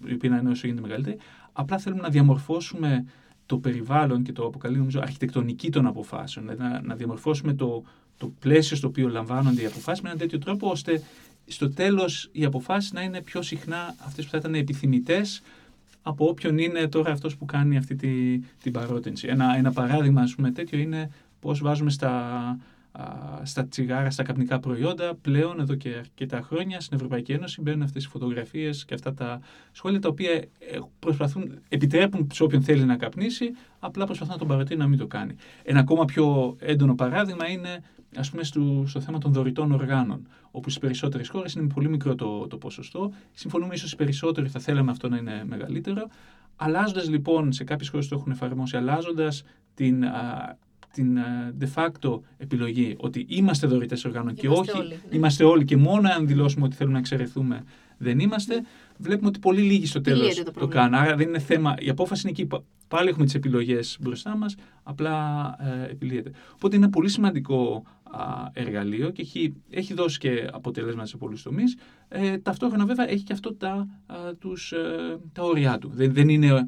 η οποία να είναι όσο γίνεται μεγαλύτερη. Απλά θέλουμε να διαμορφώσουμε το περιβάλλον και το αποκαλεί νομίζω αρχιτεκτονική των αποφάσεων. Δηλαδή να, να διαμορφώσουμε το, το πλαίσιο στο οποίο λαμβάνονται οι αποφάσεις με έναν τέτοιο τρόπο ώστε στο τέλος οι αποφάσεις να είναι πιο συχνά αυτές που θα ήταν επιθυμητές από όποιον είναι τώρα αυτός που κάνει αυτή τη, την παρότρινση. Ένα, ένα παράδειγμα, ας πούμε, τέτοιο είναι πώς βάζουμε στα, στα τσιγάρα, στα καπνικά προϊόντα. Πλέον εδώ και αρκετά χρόνια στην Ευρωπαϊκή Ένωση μπαίνουν αυτές οι φωτογραφίες και αυτά τα σχόλια τα οποία ε, προσπαθούν, επιτρέπουν σε όποιον θέλει να καπνίσει, απλά προσπαθούν να τον παρατηρεί να μην το κάνει. Ένα ακόμα πιο έντονο παράδειγμα είναι ας πούμε στο, στο θέμα των δωρητών οργάνων, όπου στις περισσότερες χώρες είναι πολύ μικρό το, το ποσοστό. Συμφωνούμε ίσως οι περισσότεροι θα θέλαμε αυτό να είναι μεγαλύτερο. Αλλάζοντας λοιπόν, σε κάποιες χώρες το έχουν εφαρμόσει, αλλάζοντας την την ε, de facto επιλογή ότι είμαστε δωρητές οργάνων και όχι όλοι, ναι. είμαστε όλοι και μόνο αν δηλώσουμε ότι θέλουμε να εξαιρεθούμε δεν είμαστε, βλέπουμε ότι πολύ λίγοι στο τέλος Επιλύεται το το, πρόβλημα. κάνουν. Άρα δεν είναι θέμα. Η απόφαση είναι εκεί. Πα- Πάλι έχουμε τις επιλογές μπροστά μας, απλά ε, επιλύεται. Οπότε είναι ένα πολύ σημαντικό α, εργαλείο και έχει, έχει δώσει και αποτελέσματα σε πολλούς τομείς. Ε, ταυτόχρονα, βέβαια, έχει και αυτό τα, α, τους, ε, τα όρια του. Δεν, δεν είναι ε,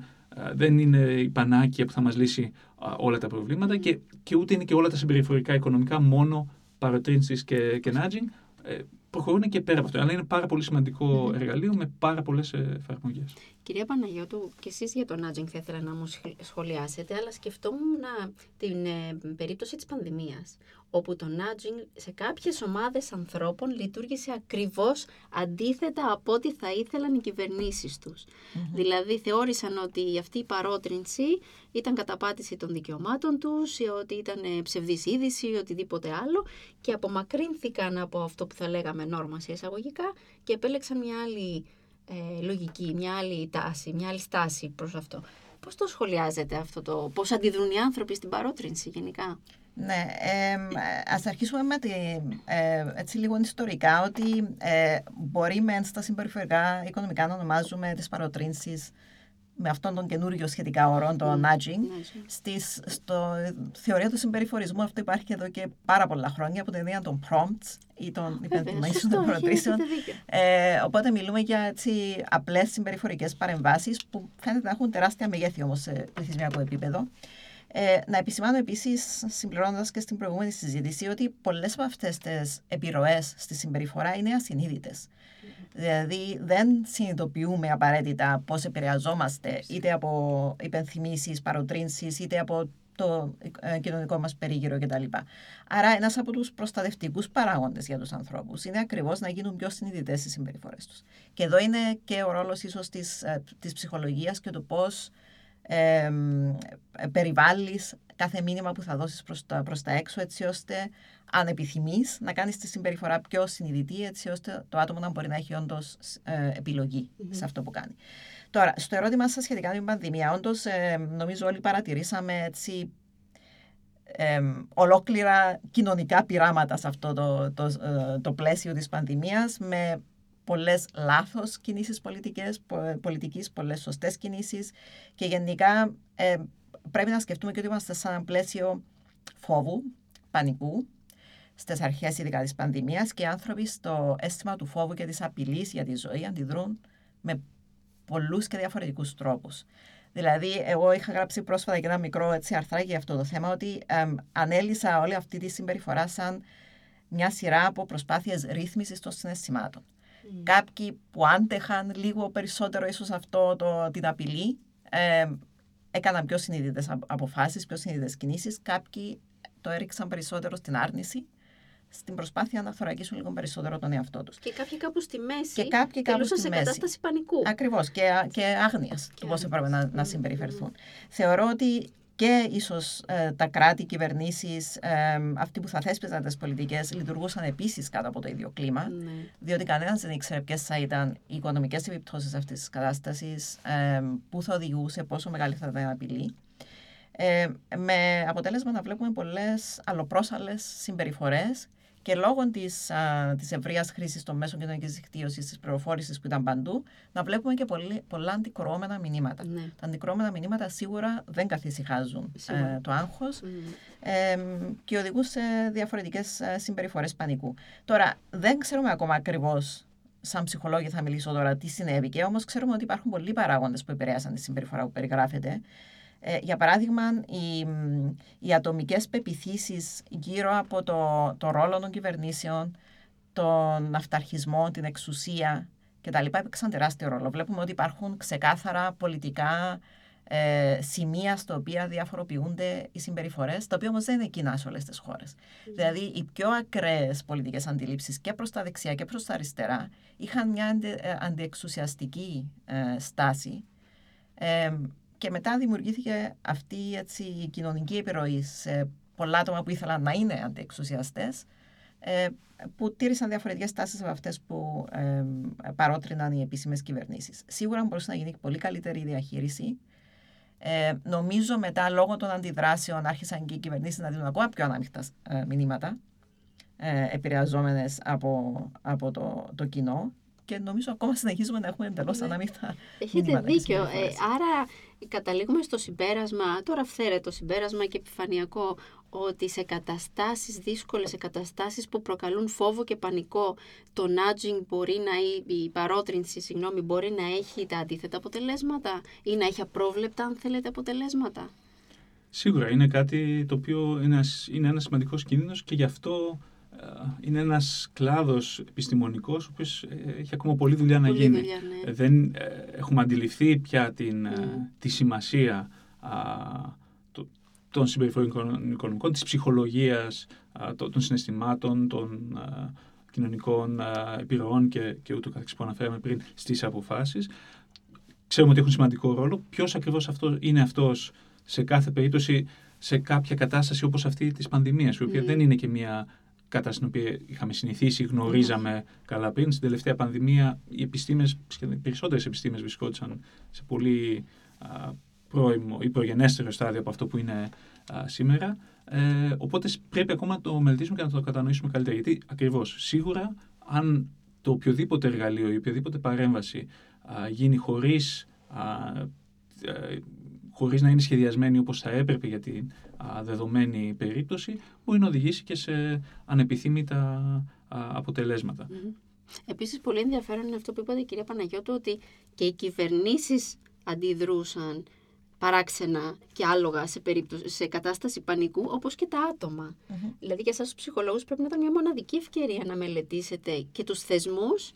δεν είναι η πανάκια που θα μας λύσει α, όλα τα προβλήματα και, και ούτε είναι και όλα τα συμπεριφορικά οικονομικά μόνο παροτρύνσεις και, και nudging. Ε, προχωρούν και πέρα από αυτό. Αλλά είναι πάρα πολύ σημαντικό εργαλείο με πάρα πολλές εφαρμογές. Κυρία Παναγιώτου, και εσείς για το nudging θα ήθελα να μου σχ- σχολιάσετε, αλλά σκεφτόμουν να, την ε, περίπτωση της πανδημίας, όπου το nudging σε κάποιες ομάδες ανθρώπων λειτουργήσε ακριβώς αντίθετα από ό,τι θα ήθελαν οι κυβερνήσεις τους. Δηλαδή θεώρησαν ότι αυτή η παρότρινση ήταν καταπάτηση των δικαιωμάτων τους, ή ότι ήταν ε, ψευδής είδηση ή οτιδήποτε άλλο και απομακρύνθηκαν από αυτό που θα λέγαμε νόρμα σε εισαγωγικά και επέλεξαν μια άλλη ε, λογική, μια άλλη τάση, μια άλλη στάση προς αυτό. Πώς το σχολιάζετε αυτό το, πώς αντιδρούν οι άνθρωποι στην παρότρινση γενικά; Ναι, ε, ας αρχίσουμε με τη, ε, έτσι λίγο ιστορικά ότι ε, μπορεί μεν στα συμπεριφορικά οικονομικά να ονομάζουμε τις παροτρύνσεις με αυτόν τον καινούριο σχετικά όρο, το nudging. Nudging. Στις, στο θεωρία του συμπεριφορισμού αυτό υπάρχει εδώ και πάρα πολλά χρόνια από την ιδέα των prompts ή των υπενθυμίσεων σωστό, των έχετε προτρήσεων. δίκιο. Ε, οπότε μιλούμε για έτσι, απλές συμπεριφορικές παρεμβάσεις που φαίνεται να έχουν τεράστια μεγέθη όμως σε πληθυσμιακό επίπεδο. Ε, να επισημάνω επίσης, συμπληρώνοντας και στην προηγούμενη συζήτηση, ότι πολλές από αυτές τις επιρροές στη συμπεριφορά είναι ασυνείδητες. Δηλαδή, δεν συνειδητοποιούμε απαραίτητα πώς επηρεαζόμαστε είτε από υπενθυμίσεις, παροτρύνσεις, είτε από το ε, κοινωνικό μας περίγυρο κτλ. Άρα ένας από τους προστατευτικούς παράγοντες για τους ανθρώπους είναι ακριβώς να γίνουν πιο συνειδητές οι συμπεριφορές τους. Και εδώ είναι και ο ρόλος ίσως της, ε, της ψυχολογίας και του πώς ε, περιβάλλεις κάθε μήνυμα που θα δώσεις προς τα, προς τα έξω έτσι ώστε αν επιθυμείς να κάνεις τη συμπεριφορά πιο συνειδητή έτσι ώστε το άτομο να μπορεί να έχει όντως ε, επιλογή σε αυτό που κάνει. Τώρα, στο ερώτημα σας σχετικά με την πανδημία, όντως ε, νομίζω όλοι παρατηρήσαμε έτσι ε, ολόκληρα κοινωνικά πειράματα σε αυτό το, το, ε, το πλαίσιο της πανδημίας με πολλές λάθος κινήσεις πολιτικές, πο- πολιτικής, πολλές σωστές κινήσεις και γενικά ε, πρέπει να σκεφτούμε και ότι είμαστε σε ένα πλαίσιο φόβου, πανικού, στις αρχές ειδικά της πανδημίας και οι άνθρωποι στο αίσθημα του φόβου και της απειλής για τη ζωή αντιδρούν με πολλούς και διαφορετικούς τρόπους. Δηλαδή, εγώ είχα γράψει πρόσφατα και ένα μικρό έτσι, αρθράκι για αυτό το θέμα, ότι εμ, ανέλησα όλη αυτή τη συμπεριφορά σαν μια σειρά από προσπάθειες ρύθμισης των συναισθημάτων. Κάποιοι που άντεχαν λίγο περισσότερο ίσως αυτό το, την απειλή, ε, έκαναν πιο συνείδητες απ- αποφάσεις, πιο συνείδητες κινήσεις. Κάποιοι το έριξαν περισσότερο στην άρνηση, στην προσπάθεια να θωρακίσουν λίγο περισσότερο τον εαυτό τους. Και κάποιοι κάπου στη μέση Και κάποιοι κάπου τελούσαν στη σε μέση. κατάσταση πανικού. Ακριβώς και, και άγνοιας του πώς άγνοιας. έπρεπε να, να συμπεριφερθούν. Θεωρώ ότι και ίσως τα κράτη, οι κυβερνήσεις, αυτοί που θα θέσπιζαν τις πολιτικές, λειτουργούσαν επίσης κάτω από το ίδιο κλίμα. Ναι. Διότι κανένας δεν ήξερε ποιες θα ήταν οι οικονομικές επιπτώσεις αυτής της κατάστασης, πού θα οδηγούσε, πόσο μεγάλη θα ήταν η απειλή. Ε, με αποτέλεσμα να βλέπουμε πολλές αλλοπρόσαλες συμπεριφορές και λόγω της της ευρείας χρήσης των μέσων κοινωνικής δικτύωσης, της πληροφόρησης που ήταν παντού, να βλέπουμε και πολύ, πολλά αντικρώμενα μηνύματα. Ναι. Τα αντικρώμενα μηνύματα σίγουρα δεν καθησυχάζουν Σίγουρα. ε, το άγχος Μμ. ε, και οδηγούν σε διαφορετικές ε, συμπεριφορές πανικού. Τώρα, δεν ξέρουμε ακόμα ακριβώς, σαν ψυχολόγοι θα μιλήσω τώρα, τι συνέβηκε, όμως ξέρουμε ότι υπάρχουν πολλοί παράγοντες που επηρέασαν τη συμπεριφορά που περιγράφεται. Ε, για παράδειγμα, οι, μ, οι ατομικές πεπιθήσεις γύρω από το, το ρόλο των κυβερνήσεων, τον αυταρχισμό, την εξουσία κτλ. έπαιξαν τεράστιο ρόλο. Βλέπουμε ότι υπάρχουν ξεκάθαρα πολιτικά ε, σημεία στα οποία διαφοροποιούνται οι συμπεριφορές, τα οποία όμως δεν είναι κοινά σε όλες τις χώρες. Δηλαδή, οι πιο ακραίες πολιτικές αντιλήψεις και προς τα δεξιά και προς τα αριστερά είχαν μια αντι, ε, αντιεξουσιαστική ε, στάση. Ε, και μετά δημιουργήθηκε αυτή έτσι, η κοινωνική επιρροή σε πολλά άτομα που ήθελαν να είναι αντιεξουσιαστές, ε, που τήρησαν διαφορετικές τάσεις από αυτές που ε, παρότριναν οι επίσημες κυβερνήσεις. Σίγουρα μπορούσε να γίνει πολύ καλύτερη διαχείριση. Ε, νομίζω μετά λόγω των αντιδράσεων άρχισαν και οι κυβερνήσεις να δίνουν ακόμα πιο ανάμεικτα ε, μηνύματα ε, επηρεαζόμενες από, από το, το κοινό και νομίζω ακόμα συνεχίζουμε να έχουμε εντελώς ναι. ανάμεικτα. Έχετε δίκιο. Ε, άρα καταλήγουμε στο συμπέρασμα, τώρα φθαίρε το συμπέρασμα και επιφανειακό, ότι σε καταστάσεις δύσκολες, σε καταστάσεις που προκαλούν φόβο και πανικό, το nudging μπορεί να, η παρότρινση, συγγνώμη, μπορεί να έχει τα αντίθετα αποτελέσματα ή να έχει απρόβλεπτα, αν θέλετε, αποτελέσματα; Σίγουρα είναι κάτι το οποίο είναι, είναι ένας σημαντικός κίνδυνος και γι' αυτό ε, είναι ένας κλάδος επιστημονικός ο οποίος ε, έχει ακόμα πολλή δουλειά να γίνει. Δουλειά, ναι. Ε, δεν έχουμε αντιληφθεί πια την, mm. τη σημασία των συμπεριφορικών οικονομικών, της ψυχολογίας, των συναισθημάτων, των κοινωνικών επιρροών και, και ούτω καθεξής που αναφέραμε πριν στις αποφάσεις. Ξέρουμε ότι έχουν σημαντικό ρόλο. Ποιος ακριβώς αυτό είναι αυτός σε κάθε περίπτωση σε κάποια κατάσταση όπως αυτή της πανδημίας, η οποία δεν είναι και μια κατάσταση στην οποία είχαμε συνηθίσει, γνωρίζαμε καλά πριν. Στην τελευταία πανδημία οι επιστήμες, οι περισσότερες επιστήμες βρισκόντουσαν σε πολύ α, πρώιμο ή προγενέστερο στάδιο από αυτό που είναι σήμερα. Ε, οπότε πρέπει ακόμα να το μελετήσουμε και να το κατανοήσουμε καλύτερα. Γιατί ακριβώς σίγουρα, αν το οποιοδήποτε εργαλείο ή οποιοδήποτε παρέμβαση α, γίνει χωρίς ε, χωρίς να είναι σχεδιασμένη όπως θα έπρεπε για την δεδομένη περίπτωση, μπορεί να οδηγήσει και σε ανεπιθύμητα αποτελέσματα. Επίσης, πολύ ενδιαφέρον είναι αυτό που είπατε, κυρία Παναγιώτου, ότι και οι κυβερνήσεις αντιδρούσαν παράξενα και άλογα σε, περίπτωση, σε κατάσταση πανικού, όπως και τα άτομα. Δηλαδή για εσάς τους ψυχολόγους πρέπει να ήταν μια μοναδική ευκαιρία να μελετήσετε και τους θεσμούς,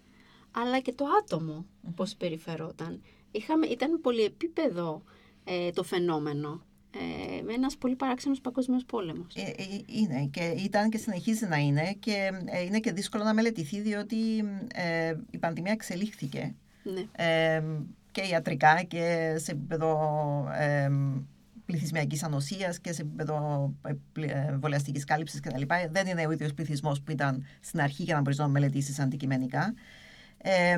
αλλά και το άτομο mm-hmm. πώς περιφερόταν. Είχαμε, ήταν πολυεπίπεδο ε, το φαινόμενο. Ε, με ένας πολύ παράξενος παγκόσμιος πόλεμος. Ε, ε, είναι και ήταν και συνεχίζει να είναι και ε, είναι και δύσκολο να μελετηθεί διότι η πανδημία εξελίχθηκε ναι. και ιατρικά και σε επίπεδο πληθυσμιακής ανοσίας και σε επίπεδο εμβολιαστικής κάλυψης κτλ. Δεν είναι ο ίδιος πληθυσμός που ήταν στην αρχή για να μπορείς να μελετήσεις αντικειμενικά. Ε,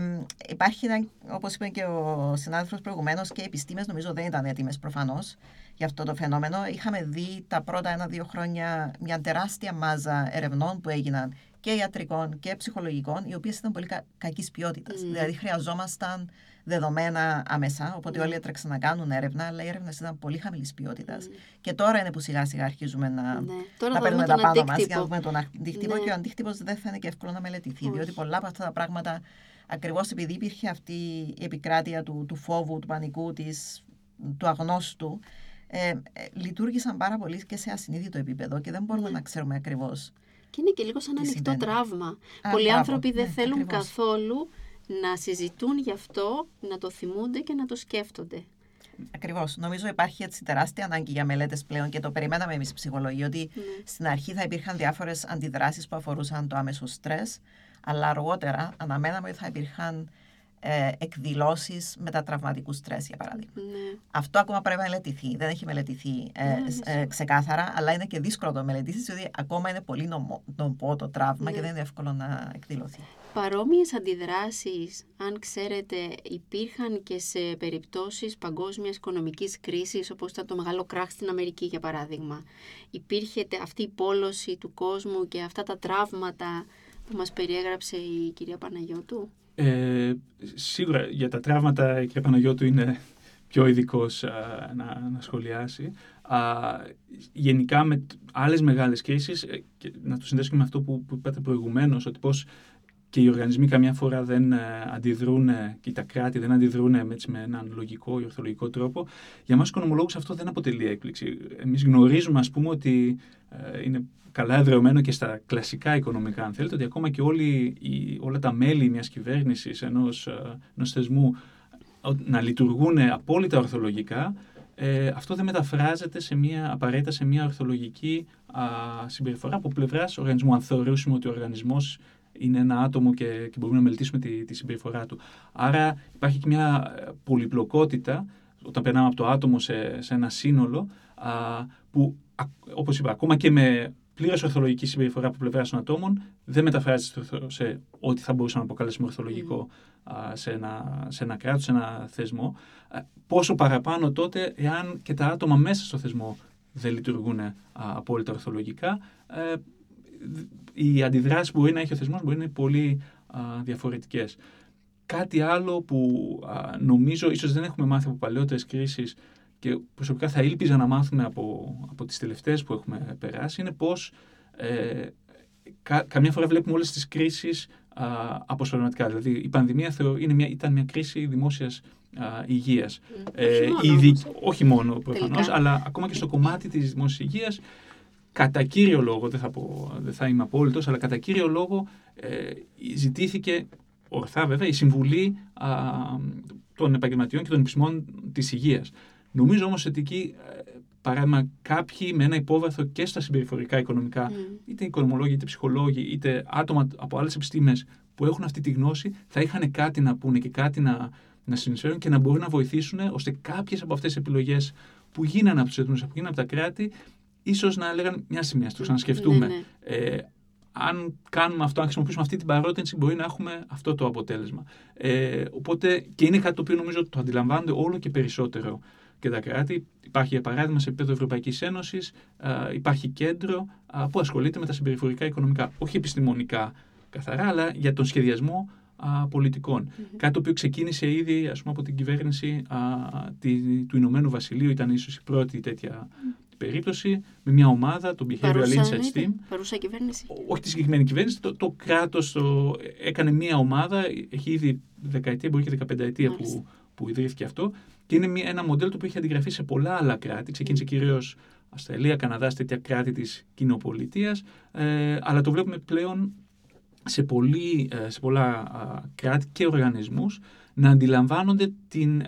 υπάρχει, όπως είπε και ο συνάδελφος προηγουμένως, και οι επιστήμες νομίζω δεν ήταν έτοιμες προφανώς για αυτό το φαινόμενο. Είχαμε δει τα πρώτα ένα-δύο χρόνια μια τεράστια μάζα ερευνών που έγιναν και ιατρικών και ψυχολογικών, οι οποίες ήταν πολύ κα- κακής ποιότητας. Mm. Δηλαδή, χρειαζόμασταν δεδομένα άμεσα, οπότε mm. όλοι έτρεξαν να κάνουν έρευνα, αλλά οι έρευνες ήταν πολύ χαμηλής ποιότητας. Mm. Και τώρα είναι που σιγά σιγά αρχίζουμε να, ναι. να παίρνουμε τα πάνω μας για να δούμε τον αντίκτυπο. Ναι. Και ο αντίκτυπος δεν θα είναι και εύκολο να μελετηθεί, Όχι. διότι πολλά από αυτά τα πράγματα ακριβώς επειδή υπήρχε αυτή η επικράτεια του, του φόβου, του πανικού, της, του αγνώστου, ε, ε, λειτουργήσαν πάρα πολύ και σε ασυνείδητο επίπεδο και δεν μπορούμε ναι. να ξέρουμε ακριβώς. Και είναι και λίγο σαν ανοιχτό τραύμα. Πολλοί άνθρωποι δεν ναι, θέλουν καθόλου να συζητούν γι' αυτό, να το θυμούνται και να το σκέφτονται. Ακριβώς. Νομίζω υπάρχει έτσι τεράστια ανάγκη για μελέτες πλέον και το περιμέναμε εμείς οι ψυχολογοί ότι ναι. στην αρχή θα υπήρχαν διάφορες αντιδράσεις που αφορούσαν το άμεσο στρες, αλλά αργότερα αναμέναμε ότι θα υπήρχαν ε, εκδηλώσεις μετατραυματικού στρες, για παράδειγμα. Ναι. Αυτό ακόμα πρέπει να μελετηθεί. Δεν έχει μελετηθεί ε, ναι, ε, ξεκάθαρα, αλλά είναι και δύσκολο να το μελετήσεις, διότι ακόμα είναι πολύ νομπό το τραύμα ναι. και δεν είναι εύκολο να εκδηλωθεί. Παρόμοιες αντιδράσεις, αν ξέρετε, υπήρχαν και σε περιπτώσεις παγκόσμιας οικονομικής κρίσης, όπως ήταν το μεγάλο κράχ στην Αμερική, για παράδειγμα. Υπήρχε αυτή η πόλωση του κόσμου και αυτά τα τραύματα που μας περιέγραψε η κυρία Παναγιώτου; Ε, σίγουρα για τα τραύματα η κυρία Παναγιώτου είναι πιο ειδικός να, να σχολιάσει. Α, γενικά με άλλες μεγάλες κρίσεις, ε, και να το συνδέσουμε με αυτό που, που είπατε προηγουμένως, ότι πώς και οι οργανισμοί καμιά φορά δεν ε, αντιδρούν και τα κράτη δεν αντιδρούν έτσι, με έναν λογικό ή ορθολογικό τρόπο. Για μας οικονομολόγους αυτό δεν αποτελεί έκπληξη. Εμείς γνωρίζουμε ας πούμε ότι ε, είναι καλά εδρεωμένο και στα κλασικά οικονομικά αν θέλετε ότι ακόμα και όλοι, οι, όλα τα μέλη μιας κυβέρνησης, ενός, ε, ενός θεσμού να λειτουργούν απόλυτα ορθολογικά ε, αυτό δεν μεταφράζεται σε μια, απαραίτητα σε μια ορθολογική α, συμπεριφορά από πλευράς οργανισμού. Αν θεωρήσουμε ότι ο οργανισμός είναι ένα άτομο και, και μπορούμε να μελετήσουμε τη, τη συμπεριφορά του. Άρα υπάρχει και μια ε, πολυπλοκότητα όταν περνάμε από το άτομο σε, σε ένα σύνολο α, που, όπως είπα, ακόμα και με πλήρως ορθολογική συμπεριφορά από πλευράς των ατόμων δεν μεταφράζεται σε ό,τι θα μπορούσαμε να αποκαλέσουμε ορθολογικό σε ένα, σε ένα κράτος, σε ένα θεσμό. Πόσο παραπάνω τότε, εάν και τα άτομα μέσα στο θεσμό δεν λειτουργούν απόλυτα ορθολογικά, ε, οι αντιδράσεις που μπορεί να έχει ο θεσμός μπορεί να είναι πολύ διαφορετικές. Κάτι άλλο που νομίζω ίσως δεν έχουμε μάθει από παλαιότερες κρίσεις και προσωπικά θα ήλπιζα να μάθουμε από, από τις τελευταίες που έχουμε περάσει είναι πως ε, κα, καμιά φορά βλέπουμε όλες τις κρίσεις α, αποσπασματικά. Δηλαδή η πανδημία θεω, είναι μια, ήταν μια κρίση δημόσιας α, υγείας. Mm, ε, όχι, μόνο, ήδη, όχι μόνο προφανώς, αλλά ακόμα και στο κομμάτι της δημόσιας υγείας κατά κύριο λόγο, δεν θα, πω, δεν θα είμαι απόλυτος, αλλά κατά κύριο λόγο ε, ζητήθηκε ορθά βέβαια η συμβουλή α, των επαγγελματιών και των επιστημών της υγείας. Νομίζω όμως ότι εκεί ε, παράδειγμα κάποιοι με ένα υπόβαθρο και στα συμπεριφορικά οικονομικά, mm. είτε οικονομολόγοι, είτε ψυχολόγοι, είτε άτομα από άλλες επιστήμες που έχουν αυτή τη γνώση, θα είχαν κάτι να πούνε και κάτι να, να συνεισφέρουν και να μπορούν να βοηθήσουν ώστε κάποιες από αυτές τις επιλογές που γίνανε από τους εθνούς, που γίνανε από τα κράτη, ίσως να έλεγαν μια σημεία, το ξανασκεφτούμε. Ναι, ναι. Ε, αν κάνουμε αυτό, αν χρησιμοποιήσουμε αυτή την παρότρινση, μπορεί να έχουμε αυτό το αποτέλεσμα. Ε, οπότε και είναι κάτι το οποίο νομίζω το αντιλαμβάνονται όλο και περισσότερο και τα κράτη. Υπάρχει, για παράδειγμα, σε επίπεδο Ευρωπαϊκής Ένωσης, υπάρχει κέντρο α, που ασχολείται με τα συμπεριφορικά οικονομικά. Όχι επιστημονικά καθαρά, αλλά για τον σχεδιασμό α, πολιτικών. Mm-hmm. Κάτι το οποίο ξεκίνησε ήδη ας πούμε, από την κυβέρνηση α, τη, του Ηνωμένου Βασιλείου, ήταν ίσως η πρώτη τέτοια περίπτωση, με μια ομάδα, το Behavioral Insights Team. Παρούσα κυβέρνηση. Όχι τη συγκεκριμένη κυβέρνηση, το, το κράτος έκανε μια ομάδα, έχει ήδη δεκαετία, μπορεί και δεκαπενταετία που, που ιδρύθηκε αυτό και είναι μια, ένα μοντέλο που έχει αντιγραφεί σε πολλά άλλα κράτη. Ξεκίνησε κυρίως Αυστραλία, Καναδά, τέτοια κράτη της κοινοπολιτείας. Ε, αλλά το βλέπουμε πλέον σε, πολύ, ε, σε πολλά κράτη και οργανισμούς να αντιλαμβάνονται την,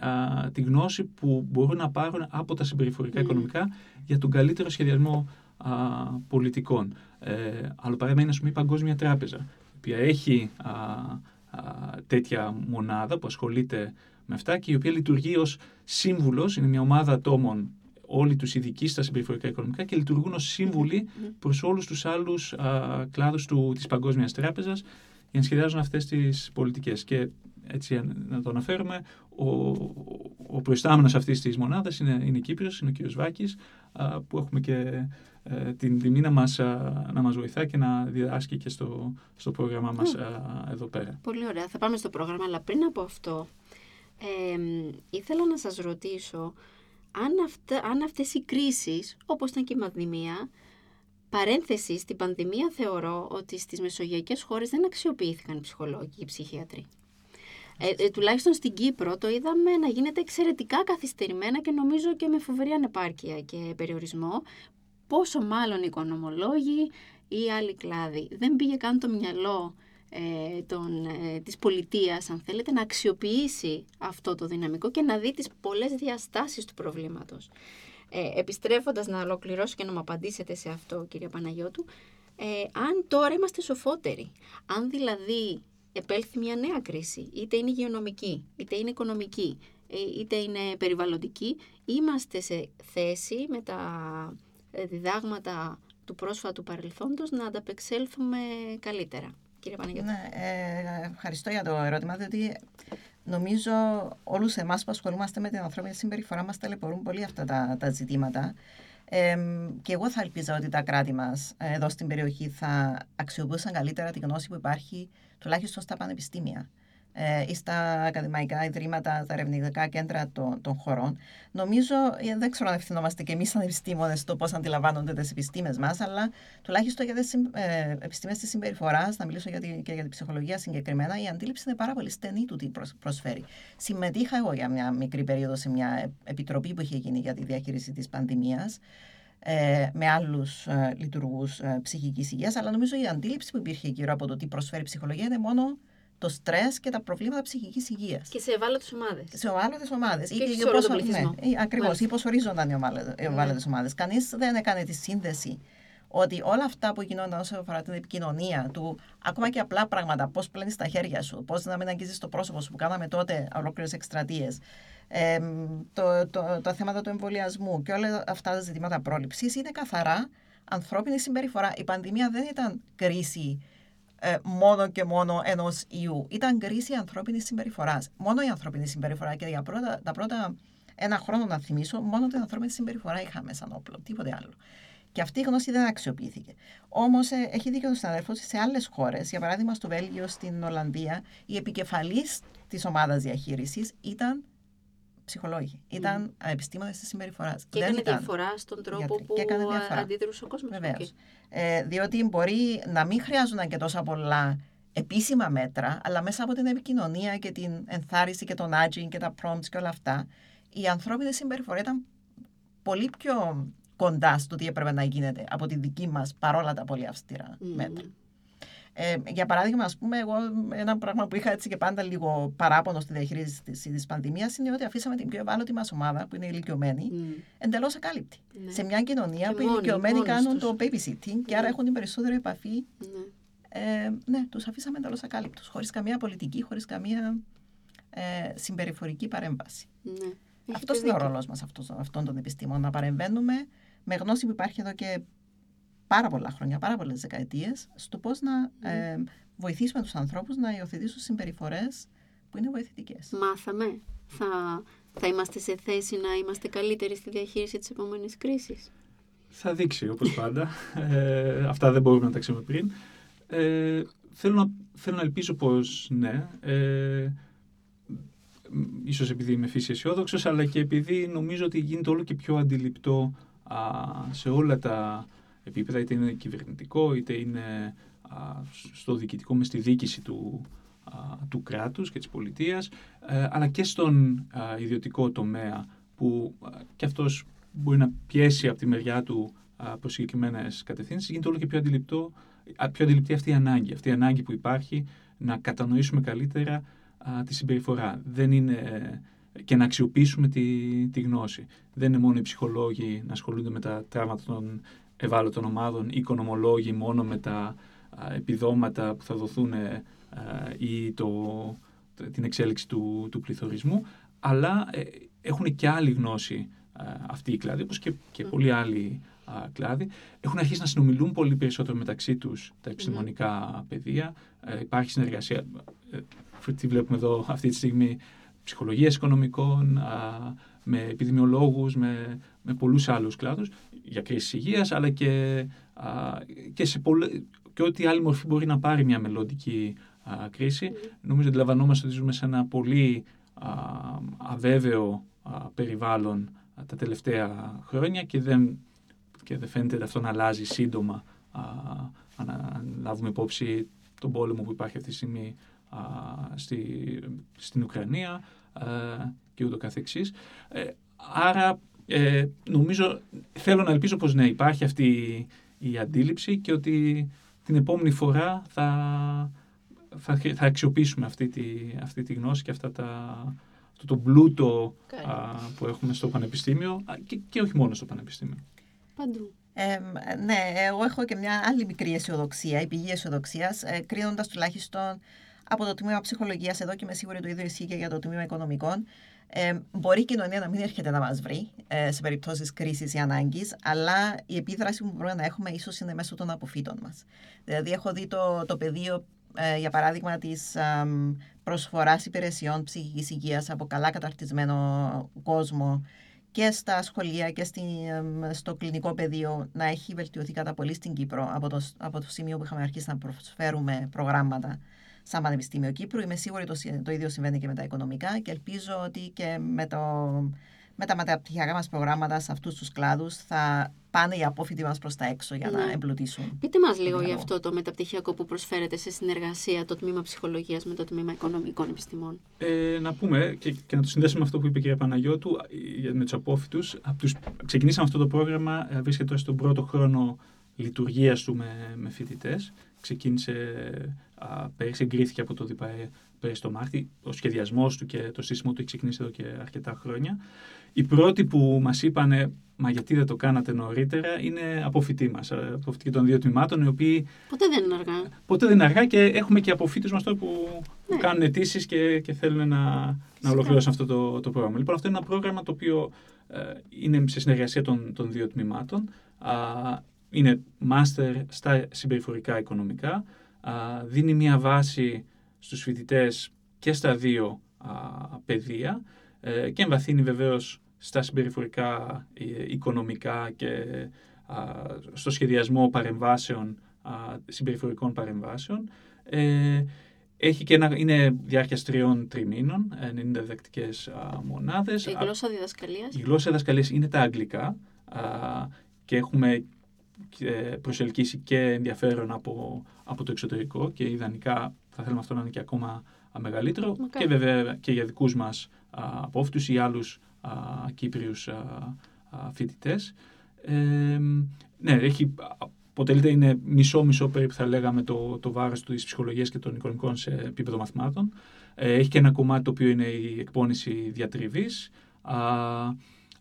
τη γνώση που μπορούν να πάρουν από τα συμπεριφορικά mm. οικονομικά για τον καλύτερο σχεδιασμό α, πολιτικών. Ε, άλλο παράδειγμα είναι πούμε, η Παγκόσμια Τράπεζα, η οποία έχει α, τέτοια μονάδα που ασχολείται με αυτά και η οποία λειτουργεί ως σύμβουλος, είναι μια ομάδα ατόμων όλοι τους ειδικοί στα συμπεριφορικά οικονομικά και λειτουργούν ως σύμβουλοι προς όλους τους άλλους κλάδους της Παγκόσμιας Τράπεζας για να σχεδιάζουν αυτές τις πολιτικές. Και έτσι να το αναφέρουμε, ο, ο προϊστάμενος αυτής της μονάδας είναι, είναι Κύπριος, είναι ο κ. Βάκης, που έχουμε και ε, την τιμή να μας, να μας βοηθά και να διδάσκει και στο, στο πρόγραμμά μας εδώ πέρα. Πολύ ωραία. Θα πάμε στο πρόγραμμα, αλλά πριν από αυτό, ε, ήθελα να σας ρωτήσω αν, αυτά, αν αυτές οι κρίσεις, όπως ήταν και η πανδημία, παρένθεση, στην πανδημία θεωρώ ότι στις μεσογειακές χώρες δεν αξιοποιήθηκαν οι ψυχολόγοι και οι ψυχίατροι. Ε, ε, τουλάχιστον στην Κύπρο το είδαμε να γίνεται εξαιρετικά καθυστερημένα και νομίζω και με φοβερή ανεπάρκεια και περιορισμό. Πόσο μάλλον οι οικονομολόγοι ή άλλοι κλάδοι. Δεν πήγε καν το μυαλό ε, των, ε, της πολιτείας, αν θέλετε, να αξιοποιήσει αυτό το δυναμικό και να δει τις πολλές διαστάσεις του προβλήματος. Ε, επιστρέφοντας να ολοκληρώσω και να μου απαντήσετε σε αυτό, κυρία Παναγιώτου, ε, αν τώρα είμαστε σοφότεροι, αν δηλαδή επέλθει μια νέα κρίση, είτε είναι υγειονομική, είτε είναι οικονομική, ε, είτε είναι περιβαλλοντική, είμαστε σε θέση με τα ε, διδάγματα του πρόσφατου παρελθόντος να ανταπεξέλθουμε καλύτερα. Κύριε Παναγιώτη. Ναι, ε, ευχαριστώ για το ερώτημα, διότι νομίζω όλους εμάς που ασχολούμαστε με την ανθρώπινη συμπεριφορά μας ταλαιπωρούν πολύ αυτά τα, τα ζητήματα. Ε, και εγώ θα ελπίζω ότι τα κράτη μας εδώ στην περιοχή θα αξιοποιούσαν καλύτερα τη γνώση που υπάρχει τουλάχιστον στα πανεπιστήμια ε, ή στα ακαδημαϊκά ιδρύματα, τα ερευνητικά κέντρα των, των χωρών. Νομίζω, ε, δεν ξέρω αν ευθυνόμαστε και εμείς σαν επιστήμονες το πώς αντιλαμβάνονται τις επιστήμες μας, αλλά τουλάχιστον για τις ε, επιστήμες της συμπεριφοράς, να μιλήσω για τη, και για την ψυχολογία συγκεκριμένα, η αντίληψη είναι πάρα πολύ στενή του τι προσφέρει. Συμμετείχα εγώ για μια μικρή περίοδο σε μια επιτροπή που είχε γίνει για τη διαχείριση της πανδημίας ε, με άλλους ε, λειτουργούς ε, ψυχικής υγείας, αλλά νομίζω η αντίληψη που υπήρχε γύρω από το τι προσφέρει η ψυχολογία είναι μόνο το στρες και τα προβλήματα ψυχικής υγείας. Και σε ευάλωτες ομάδες. Σε ευάλωτες ομάδες. Και όχι σε όλο τον πληθυσμό. Ναι, Ακριβώς. Μάλιστα. Ή πώ ορίζονταν οι ευάλωτες ομάδες. Κανείς δεν έκανε τη σύνδεση ότι όλα αυτά που γινόταν όσο αφορά την επικοινωνία του, ακόμα και απλά πράγματα, πώς πλένεις τα χέρια σου, πώς να μην αγγίζεις το πρόσωπο σου που κάναμε τότε ολόκληρες εκστρατείες, ε, το, το, τα θέματα του εμβολιασμού και όλα αυτά τα ζητήματα πρόληψης είναι καθαρά ανθρώπινη συμπεριφορά. Η πανδημία δεν ήταν κρίση ε, μόνο και μόνο ενός ιού. Ήταν κρίση ανθρώπινης συμπεριφοράς. Μόνο η ανθρώπινη συμπεριφορά και για πρώτα, τα πρώτα ένα χρόνο να θυμίσω, μόνο την ανθρώπινη συμπεριφορά είχαμε σαν όπλο, τίποτε άλλο. Και αυτή η γνώση δεν αξιοποιήθηκε. Όμως ε, έχει δίκιο ο συναδέλφο σε άλλες χώρες, για παράδειγμα στο Βέλγιο, στην Ολλανδία, η επικεφαλής της ομάδας διαχείρισης ήταν ψυχολόγοι. Mm. Ήταν επιστήμονε της συμπεριφοράς. Και έκανε ήταν... διαφορά στον τρόπο γιατροί. που αντίδρουσε ο κόσμος. Βεβαίως. Okay. Ε, διότι μπορεί να μην χρειάζονταν και τόσα πολλά επίσημα μέτρα, αλλά μέσα από την επικοινωνία και την ενθάρρυνση και το nudging και τα prompts και όλα αυτά, η ανθρώπινη συμπεριφορά ήταν πολύ πιο κοντά στο τι έπρεπε να γίνεται από τη δική μας παρόλα τα πολύ αυστηρά mm. Μέτρα. Ε, για παράδειγμα, ας πούμε, εγώ ένα πράγμα που είχα έτσι και πάντα λίγο παράπονο στη διαχείριση της, της πανδημίας είναι ότι αφήσαμε την πιο ευάλωτη μας ομάδα, που είναι οι ηλικιωμένοι, mm. εντελώς ακάλυπτη. Ναι. Σε μια κοινωνία και που οι ηλικιωμένοι κάνουν τους. το babysitting και άρα έχουν την περισσότερη επαφή. Ναι, ε, ναι τους αφήσαμε εντελώς ακάλυπτους, χωρίς καμία πολιτική, χωρίς καμία ε, συμπεριφορική παρέμβαση. Ναι. Αυτός είναι ο ρόλος μας αυτών των επιστήμων, να παρεμβαίνουμε με γνώση που υπάρχει εδώ και πάρα πολλά χρόνια, πάρα πολλές δεκαετίες, στο πώς να ε, βοηθήσουμε τους ανθρώπους να υιοθετήσουν συμπεριφορές που είναι βοηθητικές. Μάθαμε. Θα, θα είμαστε σε θέση να είμαστε καλύτεροι στη διαχείριση της επόμενης κρίσης. Θα δείξει, όπως πάντα. Ε, αυτά δεν μπορούμε να τα ξέρουμε πριν. Ε, θέλω, να, θέλω να ελπίζω πως ναι. Ε, ίσως επειδή είμαι φύση αισιόδοξος, αλλά και επειδή νομίζω ότι γίνεται όλο και πιο αντιληπτό α, σε όλα τα επίπεδα, είτε είναι κυβερνητικό, είτε είναι α, στο διοικητικό, μες στη διοίκηση του, α, του κράτους και της πολιτείας, ε, αλλά και στον ιδιωτικό τομέα, που και αυτός μπορεί να πιέσει από τη μεριά του προς συγκεκριμένες κατευθύνσεις, γίνεται όλο και πιο, αντιληπτό, πιο αντιληπτή αυτή η ανάγκη. Αυτή η ανάγκη που υπάρχει να κατανοήσουμε καλύτερα α, τη συμπεριφορά. Δεν είναι και να αξιοποιήσουμε τη, τη γνώση. Δεν είναι μόνο οι ψυχολόγοι να ασχολούνται με τα τραύματα των ευάλωτων ομάδων, οι οικονομολόγοι μόνο με τα α, επιδόματα που θα δοθούν α, ή το, την εξέλιξη του, του πληθωρισμού, αλλά ε, έχουν και άλλη γνώση αυτοί οι κλάδοι, όπως και, και πολλοί άλλοι κλάδοι. Έχουν αρχίσει να συνομιλούν πολύ περισσότερο μεταξύ τους τα επιστημονικά πεδία. Ε, υπάρχει συνεργασία, ε, τι βλέπουμε εδώ αυτή τη στιγμή, ψυχολογίας οικονομικών, με επιδημιολόγους, με, με πολλούς άλλους κλάδους για κρίση υγείας, αλλά και, και, σε και ό,τι άλλη μορφή μπορεί να πάρει μια μελλοντική κρίση. Mm. Νομίζω ότι αντιλαμβανόμαστε ότι ζούμε σε ένα πολύ αβέβαιο περιβάλλον τα τελευταία χρόνια και δεν, και δεν φαίνεται αυτό να αλλάζει σύντομα να λάβουμε υπόψη τον πόλεμο που υπάρχει αυτή τη στιγμή στη, στην Ουκρανία και ούτω καθεξής. Ε, άρα ε, νομίζω, θέλω να ελπίζω πως ναι, υπάρχει αυτή η αντίληψη και ότι την επόμενη φορά θα, θα, θα αξιοποιήσουμε αυτή τη, αυτή τη γνώση και αυτά τα, αυτό το πλούτο α, που έχουμε στο Πανεπιστήμιο και, και όχι μόνο στο Πανεπιστήμιο. Παντού. Ε, ναι, εγώ έχω και μια άλλη μικρή αισιοδοξία, η πηγή αισιοδοξίας, ε, κρίνοντας τουλάχιστον από το τμήμα ψυχολογίας εδώ και με σίγουρη το ίδιο ισχύει και για το τμήμα οικονομικών. Ε, μπορεί η κοινωνία να μην έρχεται να μας βρει ε, σε περιπτώσεις κρίσης ή ανάγκης, αλλά η επίδραση που μπορούμε να έχουμε ίσως είναι μέσω των αποφύτων μας. Δηλαδή, έχω δει το, το πεδίο, ε, για παράδειγμα, της ε, προσφοράς υπηρεσιών ψυχικής υγείας από καλά καταρτισμένο κόσμο και στα σχολεία και στη, στο κλινικό πεδίο να έχει βελτιωθεί κατά πολύ στην Κύπρο από το, από το σημείο που είχαμε αρχίσει να προσφέρουμε προγράμματα σαν Πανεπιστήμιο Κύπρου. Είμαι σίγουρη το, το ίδιο συμβαίνει και με τα οικονομικά και ελπίζω ότι και με, το, με τα μεταπτυχιακά μας προγράμματα σε αυτούς τους κλάδους θα πάνε οι απόφοιτοι μας προς τα έξω για ναι. να εμπλουτίσουν. Πείτε μας λίγο για αυτό το μεταπτυχιακό που προσφέρετε σε συνεργασία το Τμήμα Ψυχολογίας με το Τμήμα Οικονομικών Επιστημών. Ε, να πούμε και, και να το συνδέσουμε με αυτό που είπε η κυρία Παναγιώτου με τους απόφοιτους. Τους, ξεκινήσαμε αυτό το πρόγραμμα, ε, βρίσκεται στον πρώτο χρόνο λειτουργίας του με, με φοιτητές. Ξεκίνησε α, πέρυσι, εγκρίθηκε από το ΔΙΠΑΕ πέρυσι το Μάρτι. Ο σχεδιασμός του και το σύστημα του έχει ξεκινήσει εδώ και αρκετά χρόνια. Οι πρώτοι που μας είπαν, μα γιατί δεν το κάνατε νωρίτερα, είναι αποφοιτοί μας, αποφοιτοί των δύο τμήματων, οι οποίοι. Ποτέ δεν είναι αργά. Ποτέ δεν είναι αργά και έχουμε και αποφύτου μας τώρα που, που Ναι. κάνουν αιτήσεις και, και θέλουν να, να ολοκληρώσουν αυτό το, το πρόγραμμα. Λοιπόν, αυτό είναι ένα πρόγραμμα το οποίο ε, είναι σε συνεργασία των, των δύο τμήματων. Α, είναι μάστερ στα συμπεριφορικά οικονομικά. Α, δίνει μια βάση στους φοιτητές και στα δύο α, πεδία ε, και εμβαθύνει βεβαίως στα συμπεριφορικά ε, οικονομικά και α, στο σχεδιασμό παρεμβάσεων, α, συμπεριφορικών παρεμβάσεων. Ε, έχει και ένα, είναι διάρκεια τριών τριμήνων, 90 διδακτικές α, μονάδες. Η γλώσσα διδασκαλίας. Η γλώσσα διδασκαλίας είναι τα αγγλικά α, και έχουμε ε, προσελκύσει και ενδιαφέρον από, από το εξωτερικό και ιδανικά θα θέλουμε αυτό να είναι και ακόμα α, μεγαλύτερο Μακάρι. και βέβαια και για δικούς μας α, απόφοιτους ή άλλους α, Κύπριους α, α, φοιτητές. Ε, ναι, έχει, αποτελείται είναι μισό-μισό περίπου θα λέγαμε το, το βάρος του της ψυχολογίας και των οικονομικών σε επίπεδο μαθημάτων. Ε, έχει και ένα κομμάτι το οποίο είναι η εκπόνηση διατριβής. Α,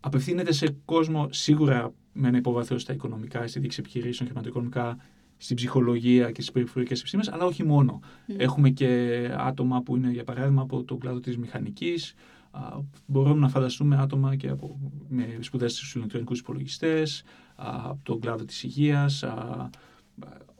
απευθύνεται σε κόσμο σίγουρα με ένα υπόβαθρο στα οικονομικά, στη δίκτυα επιχειρήσεων, χρηματοοικονομικά, στην ψυχολογία και στις περιφερειακές επιστήμες, αλλά όχι μόνο. Μμ. Έχουμε και άτομα που είναι, για παράδειγμα, από τον κλάδο της μηχανικής. Μπορούμε να φανταστούμε άτομα και από, με σπουδές στους ηλεκτρονικούς υπολογιστές, από τον κλάδο της υγείας.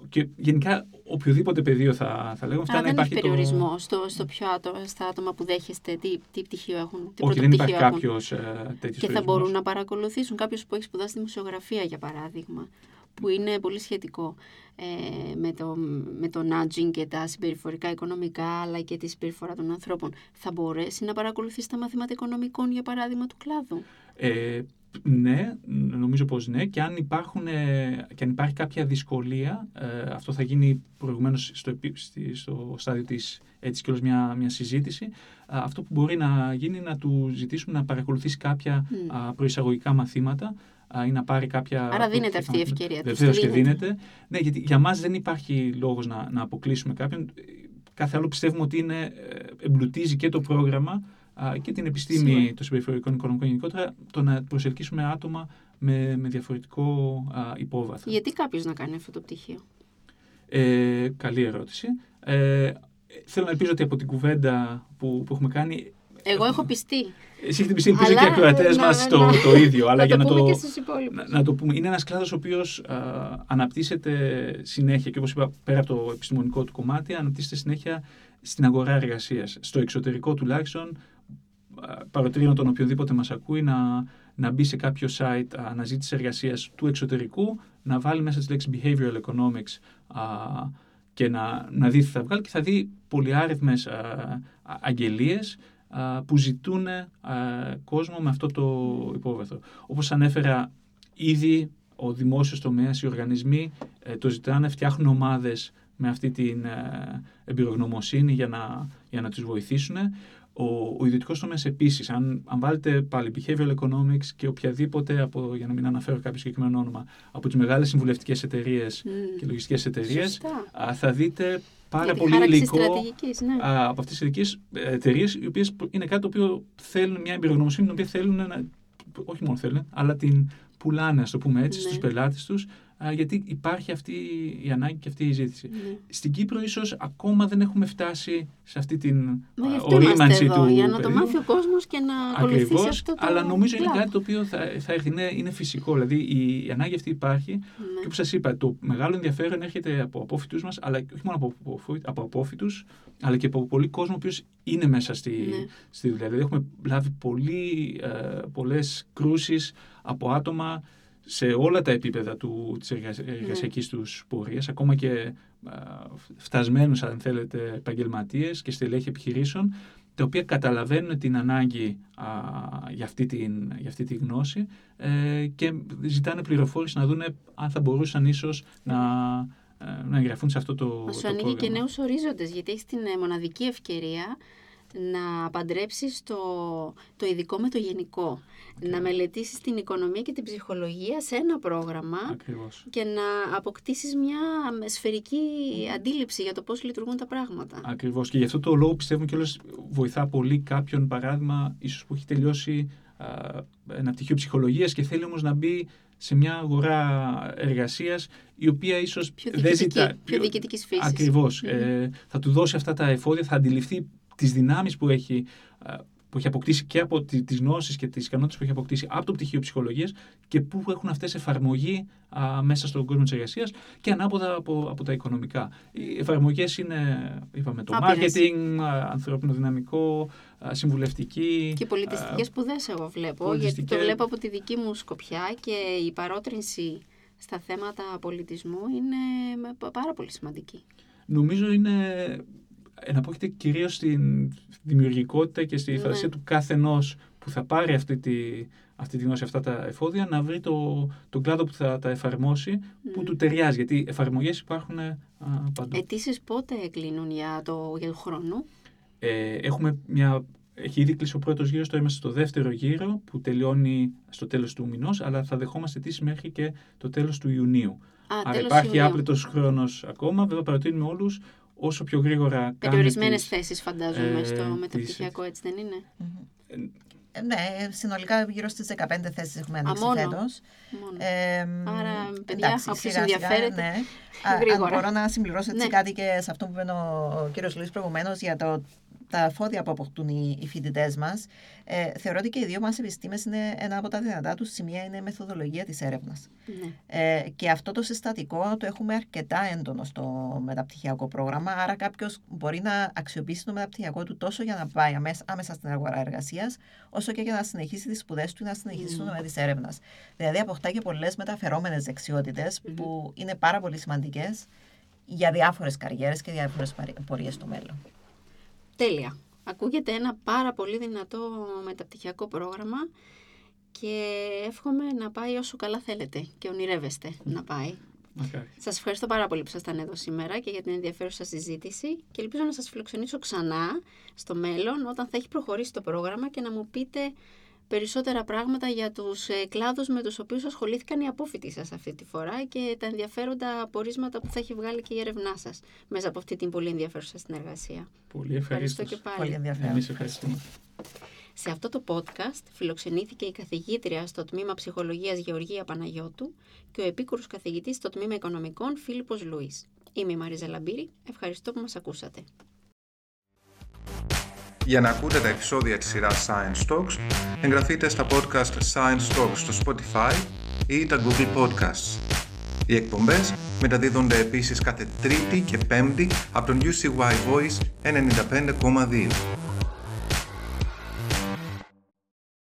Και γενικά οποιοδήποτε πεδίο θα, θα λέγαμε, Άρα φτάνει να δεν έχει υπάρχει το. περιορισμό στο, στο ποιο άτομα, στα άτομα που δέχεστε, τι, τι πτυχίο έχουν, τι Όχι, δεν υπάρχει πρωτοπτυχίο έχουν. κάποιος ε, τέτοιος Και θα μπορούν να παρακολουθήσουν κάποιος που έχει σπουδάσει δημοσιογραφία, για παράδειγμα, που είναι πολύ σχετικό ε, με, το, με το nudging και τα συμπεριφορικά οικονομικά, αλλά και τη συμπεριφορά των ανθρώπων. Θα μπορέσει να παρακολουθήσει τα μαθήματα οικονομικών, για παράδειγμα, του κλάδου; Ε, ναι, νομίζω πως ναι. Και αν, υπάρχουν, ε, και αν υπάρχει κάποια δυσκολία, ε, αυτό θα γίνει προηγουμένως στο, επί- στη- στο στάδιο της έτσι και μια, μια συζήτηση. Α, αυτό που μπορεί να γίνει είναι να του ζητήσουμε να παρακολουθήσει κάποια Μμ. α, προεισαγωγικά μαθήματα α, ή να πάρει κάποια... Άρα δίνεται αυτή η ευκαιρία, τους Βεβαίως τη και δίνετε. δίνεται. Ναι, γιατί για μας δεν υπάρχει λόγος να, να αποκλείσουμε κάποιον. Κάθε άλλο πιστεύουμε ότι είναι, ε, εμπλουτίζει και το πρόγραμμα α, και την επιστήμη Σίγουρα. των συμπεριφορικών οικονομικών γενικότερα το να προσελκύσουμε άτομα με, με διαφορετικό α, υπόβαθρο. Γιατί κάποιος να κάνει αυτό το πτυχίο; Ε, καλή ερώτηση. Ε, θέλω να ελπίζω ότι από την κουβέντα που, που έχουμε κάνει. Εγώ έχω πιστεί. Εσύ έχετε πιστεί, ελπίζω Αλλά, και οι ακροατές να- μας να- το, το ίδιο. αλλά να για το να πούμε το, και στους υπόλοιπους. να, να το πούμε. Είναι ένας κλάδος ο οποίος α, αναπτύσσεται συνέχεια και όπως είπα πέρα από το επιστημονικό του κομμάτι αναπτύσσεται συνέχεια στην αγορά εργασίας. Στο εξωτερικό τουλάχιστον α, παροτρύνω τον οποιοδήποτε μας ακούει να, να μπει σε κάποιο site α, αναζήτηση εργασίας του εξωτερικού, να βάλει μέσα τη λέξη behavioral economics α, και να, να δει τι θα βγάλει και θα δει πολυάριθμες α, α, αγγελίες α, που ζητούν α, κόσμο με αυτό το υπόβαθρο. Όπως ανέφερα ήδη ο δημόσιος τομέας, οι οργανισμοί ε, το ζητάνε, φτιάχνουν ομάδες με αυτή την ε, εμπειρογνωμοσύνη για να, για να τους βοηθήσουν. Ο, ο ιδιωτικός τομέας επίσης, αν, αν βάλετε πάλι behavioral economics και οποιαδήποτε, από, για να μην αναφέρω κάποιο συγκεκριμένο όνομα, από τις μεγάλες συμβουλευτικές εταιρείες Μμ. και λογιστικές εταιρείες, Σωστά. α, θα δείτε πάρα Για τη πολύ χάραξη υλικό στρατηγικής, ναι. α, από αυτές τις ειδικές εταιρείες, οι οποίες είναι κάτι το οποίο θέλουν μια εμπειρογνωμοσύνη, την οποία θέλουν να, όχι μόνο θέλουν, αλλά την πουλάνε, ας το πούμε έτσι, Ναι. στους πελάτες τους, α, γιατί υπάρχει αυτή η ανάγκη και αυτή η ζήτηση. Ναι. Στην Κύπρο ίσως ακόμα δεν έχουμε φτάσει σε αυτή την Μα α, γι' αυτό είμαστε ορίμανση εδώ, του για να το πεδίου. μάθει ο κόσμος και να ακολουθήσει Ακριβώς, αυτό το αλλά νομίζω είναι κλάδο. κάτι το οποίο θα, θα έρθει, είναι, είναι φυσικό. Δηλαδή η, η ανάγκη αυτή υπάρχει Ναι. και όπως σας είπα, το μεγάλο ενδιαφέρον έρχεται από απόφοιτους μας, αλλά και όχι μόνο από, απόφοι- από απόφοιτους, αλλά και από πολύ κόσμο ο οποίος είναι μέσα στη, Ναι. στη δουλειά. Δηλαδή έχουμε λάβει πολύ, ε, πολλές κρούσεις από άτομα σε όλα τα επίπεδα του, της εργασ- Ναι. εργασιακής τους πορείας, ακόμα και ε, φτασμένους, αν θέλετε, επαγγελματίες και στελέχη επιχειρήσεων, τα οποία καταλαβαίνουν την ανάγκη α, για, αυτή την, για αυτή τη γνώση ε, και ζητάνε πληροφόρηση να δούνε αν θα μπορούσαν ίσως να, ε, να εγγραφούν σε αυτό το, Μας σου το ανοίγει και πρόγραμμα. νέους ορίζοντες, γιατί έχεις την ε, μοναδική ευκαιρία να παντρέψεις το, το ειδικό με το γενικό. Να μελετήσεις την οικονομία και την ψυχολογία σε ένα πρόγραμμα Ακριβώς. και να αποκτήσεις μια σφαιρική αντίληψη για το πώς λειτουργούν τα πράγματα. Ακριβώς. Και γι' αυτό το λόγο πιστεύω κιόλας βοηθά πολύ κάποιον παράδειγμα, ίσως που έχει τελειώσει α, ένα πτυχίο ψυχολογίας και θέλει όμως να μπει σε μια αγορά εργασίας η οποία ίσως Πιο δεν διοικητική, ζητά... πιο διοικητικής φύσης. Ακριβώς. Ε, θα του δώσει αυτά τα εφόδια, θα αντιληφθεί τις δυνάμεις που έχει, α, που έχει αποκτήσει και από τη- τις γνώσεις και τις ικανότητες που έχει αποκτήσει από το πτυχίο ψυχολογίας και πού έχουν αυτές εφαρμογή α, μέσα στον κόσμο της εργασίας και ανάποδα από, από τα οικονομικά. Οι εφαρμογές είναι, είπαμε, το Άπειρες. marketing, α, ανθρώπινο δυναμικό, α, συμβουλευτική. Και πολιτιστικές σπουδές εγώ βλέπω, γιατί το πολιτιστικές- βλέπω από τη δική μου σκοπιά και η παρότρινση στα θέματα πολιτισμού είναι με- πάρα πολύ σημαντική. Νομίζω είναι εναπόκειται κυρίως στην δημιουργικότητα και στη Ναι. φαντασία του καθενός που θα πάρει αυτή τη, αυτή τη γνώση, αυτά τα εφόδια, να βρει το, τον κλάδο που θα τα εφαρμόσει, που Μμ. του ταιριάζει. Γιατί εφαρμογές υπάρχουν α, παντού. Αιτήσεις πότε κλείνουν για το, για το χρόνο; Ε, έχουμε μια... Έχει ήδη κλείσει ο πρώτος γύρος, τώρα είμαστε στο δεύτερο γύρο που τελειώνει στο τέλος του μηνός, αλλά θα δεχόμαστε αιτήσεις μέχρι και το τέλος του Ιουνίου. Α, Άρα τέλος υπάρχει Ιουνίου. άπλητος χρόνος ακόμα. Βέβαια παροτείνουμε όλους όσο πιο γρήγορα κάνετε Περιορισμένες τις- θέσεις φαντάζομαι ε, στο τις- μεταπτυχιακό, έτσι δεν είναι; Ε, Ναι, συνολικά γύρω στις 15 θέσεις έχουμε ανοίξει μόνο; φέτος. Μόνο. Ε, Άρα, παιδιά, εντάξει, όποιος σιγά σιγά, ενδιαφέρεται, ναι. Α, γρήγορα. Αν μπορώ να συμπληρώσω έτσι Ναι. κάτι και σε αυτό που είπε ο κύριος Λουίς προηγουμένως για το, τα φόδια που αποκτούν οι, οι φοιτητές μας. Ε, θεωρώ ότι και οι δύο μας επιστήμες είναι ένα από τα δυνατά τους σημεία είναι η μεθοδολογία της έρευνας. Ναι. Ε, και αυτό το συστατικό το έχουμε αρκετά έντονο στο μεταπτυχιακό πρόγραμμα. Άρα, κάποιος μπορεί να αξιοποιήσει το μεταπτυχιακό του τόσο για να πάει αμέσα, άμεσα στην αγορά εργασίας, όσο και για να συνεχίσει τις σπουδές του ή να συνεχίσει το τομέα της έρευνας. Δηλαδή, αποκτά και πολλές μεταφερόμενες δεξιότητες που είναι πάρα πολύ σημαντικές για διάφορες καριέρες και διάφορες πορείες στο μέλλον. Τέλεια. Ακούγεται ένα πάρα πολύ δυνατό μεταπτυχιακό πρόγραμμα και εύχομαι να πάει όσο καλά θέλετε και ονειρεύεστε να πάει. Μακάρι. Σας ευχαριστώ πάρα πολύ που ήσασταν εδώ σήμερα και για την ενδιαφέρουσα συζήτηση και ελπίζω να σας φιλοξενήσω ξανά στο μέλλον όταν θα έχει προχωρήσει το πρόγραμμα και να μου πείτε περισσότερα πράγματα για τους ε, κλάδους με τους οποίους ασχολήθηκαν οι απόφοιτοι σας αυτή τη φορά και τα ενδιαφέροντα απορίσματα που θα έχει βγάλει και η έρευνά σας μέσα από αυτή την πολύ ενδιαφέρουσα συνεργασία. Πολύ Ευχαριστώ ευχαριστώ. και πάλι. Πολύ ενδιαφέρον. Εμείς ευχαριστούμε. Σε αυτό το podcast φιλοξενήθηκε η καθηγήτρια στο τμήμα Ψυχολογίας Γεωργία Παναγιώτου και ο επίκουρος καθηγητής στο τμήμα Οικονομικών Φίλιππος Λουίς. Είμαι η Μαρίζα Λαμπύρη. Ευχαριστώ που μας ακούσατε. Για να ακούτε τα επεισόδια της σειράς Science Talks, εγγραφείτε στα podcast Science Talks στο Spotify ή τα Google Podcasts. Οι εκπομπές μεταδίδονται επίσης κάθε Τρίτη και Πέμπτη από τον UCY Voice 95,2.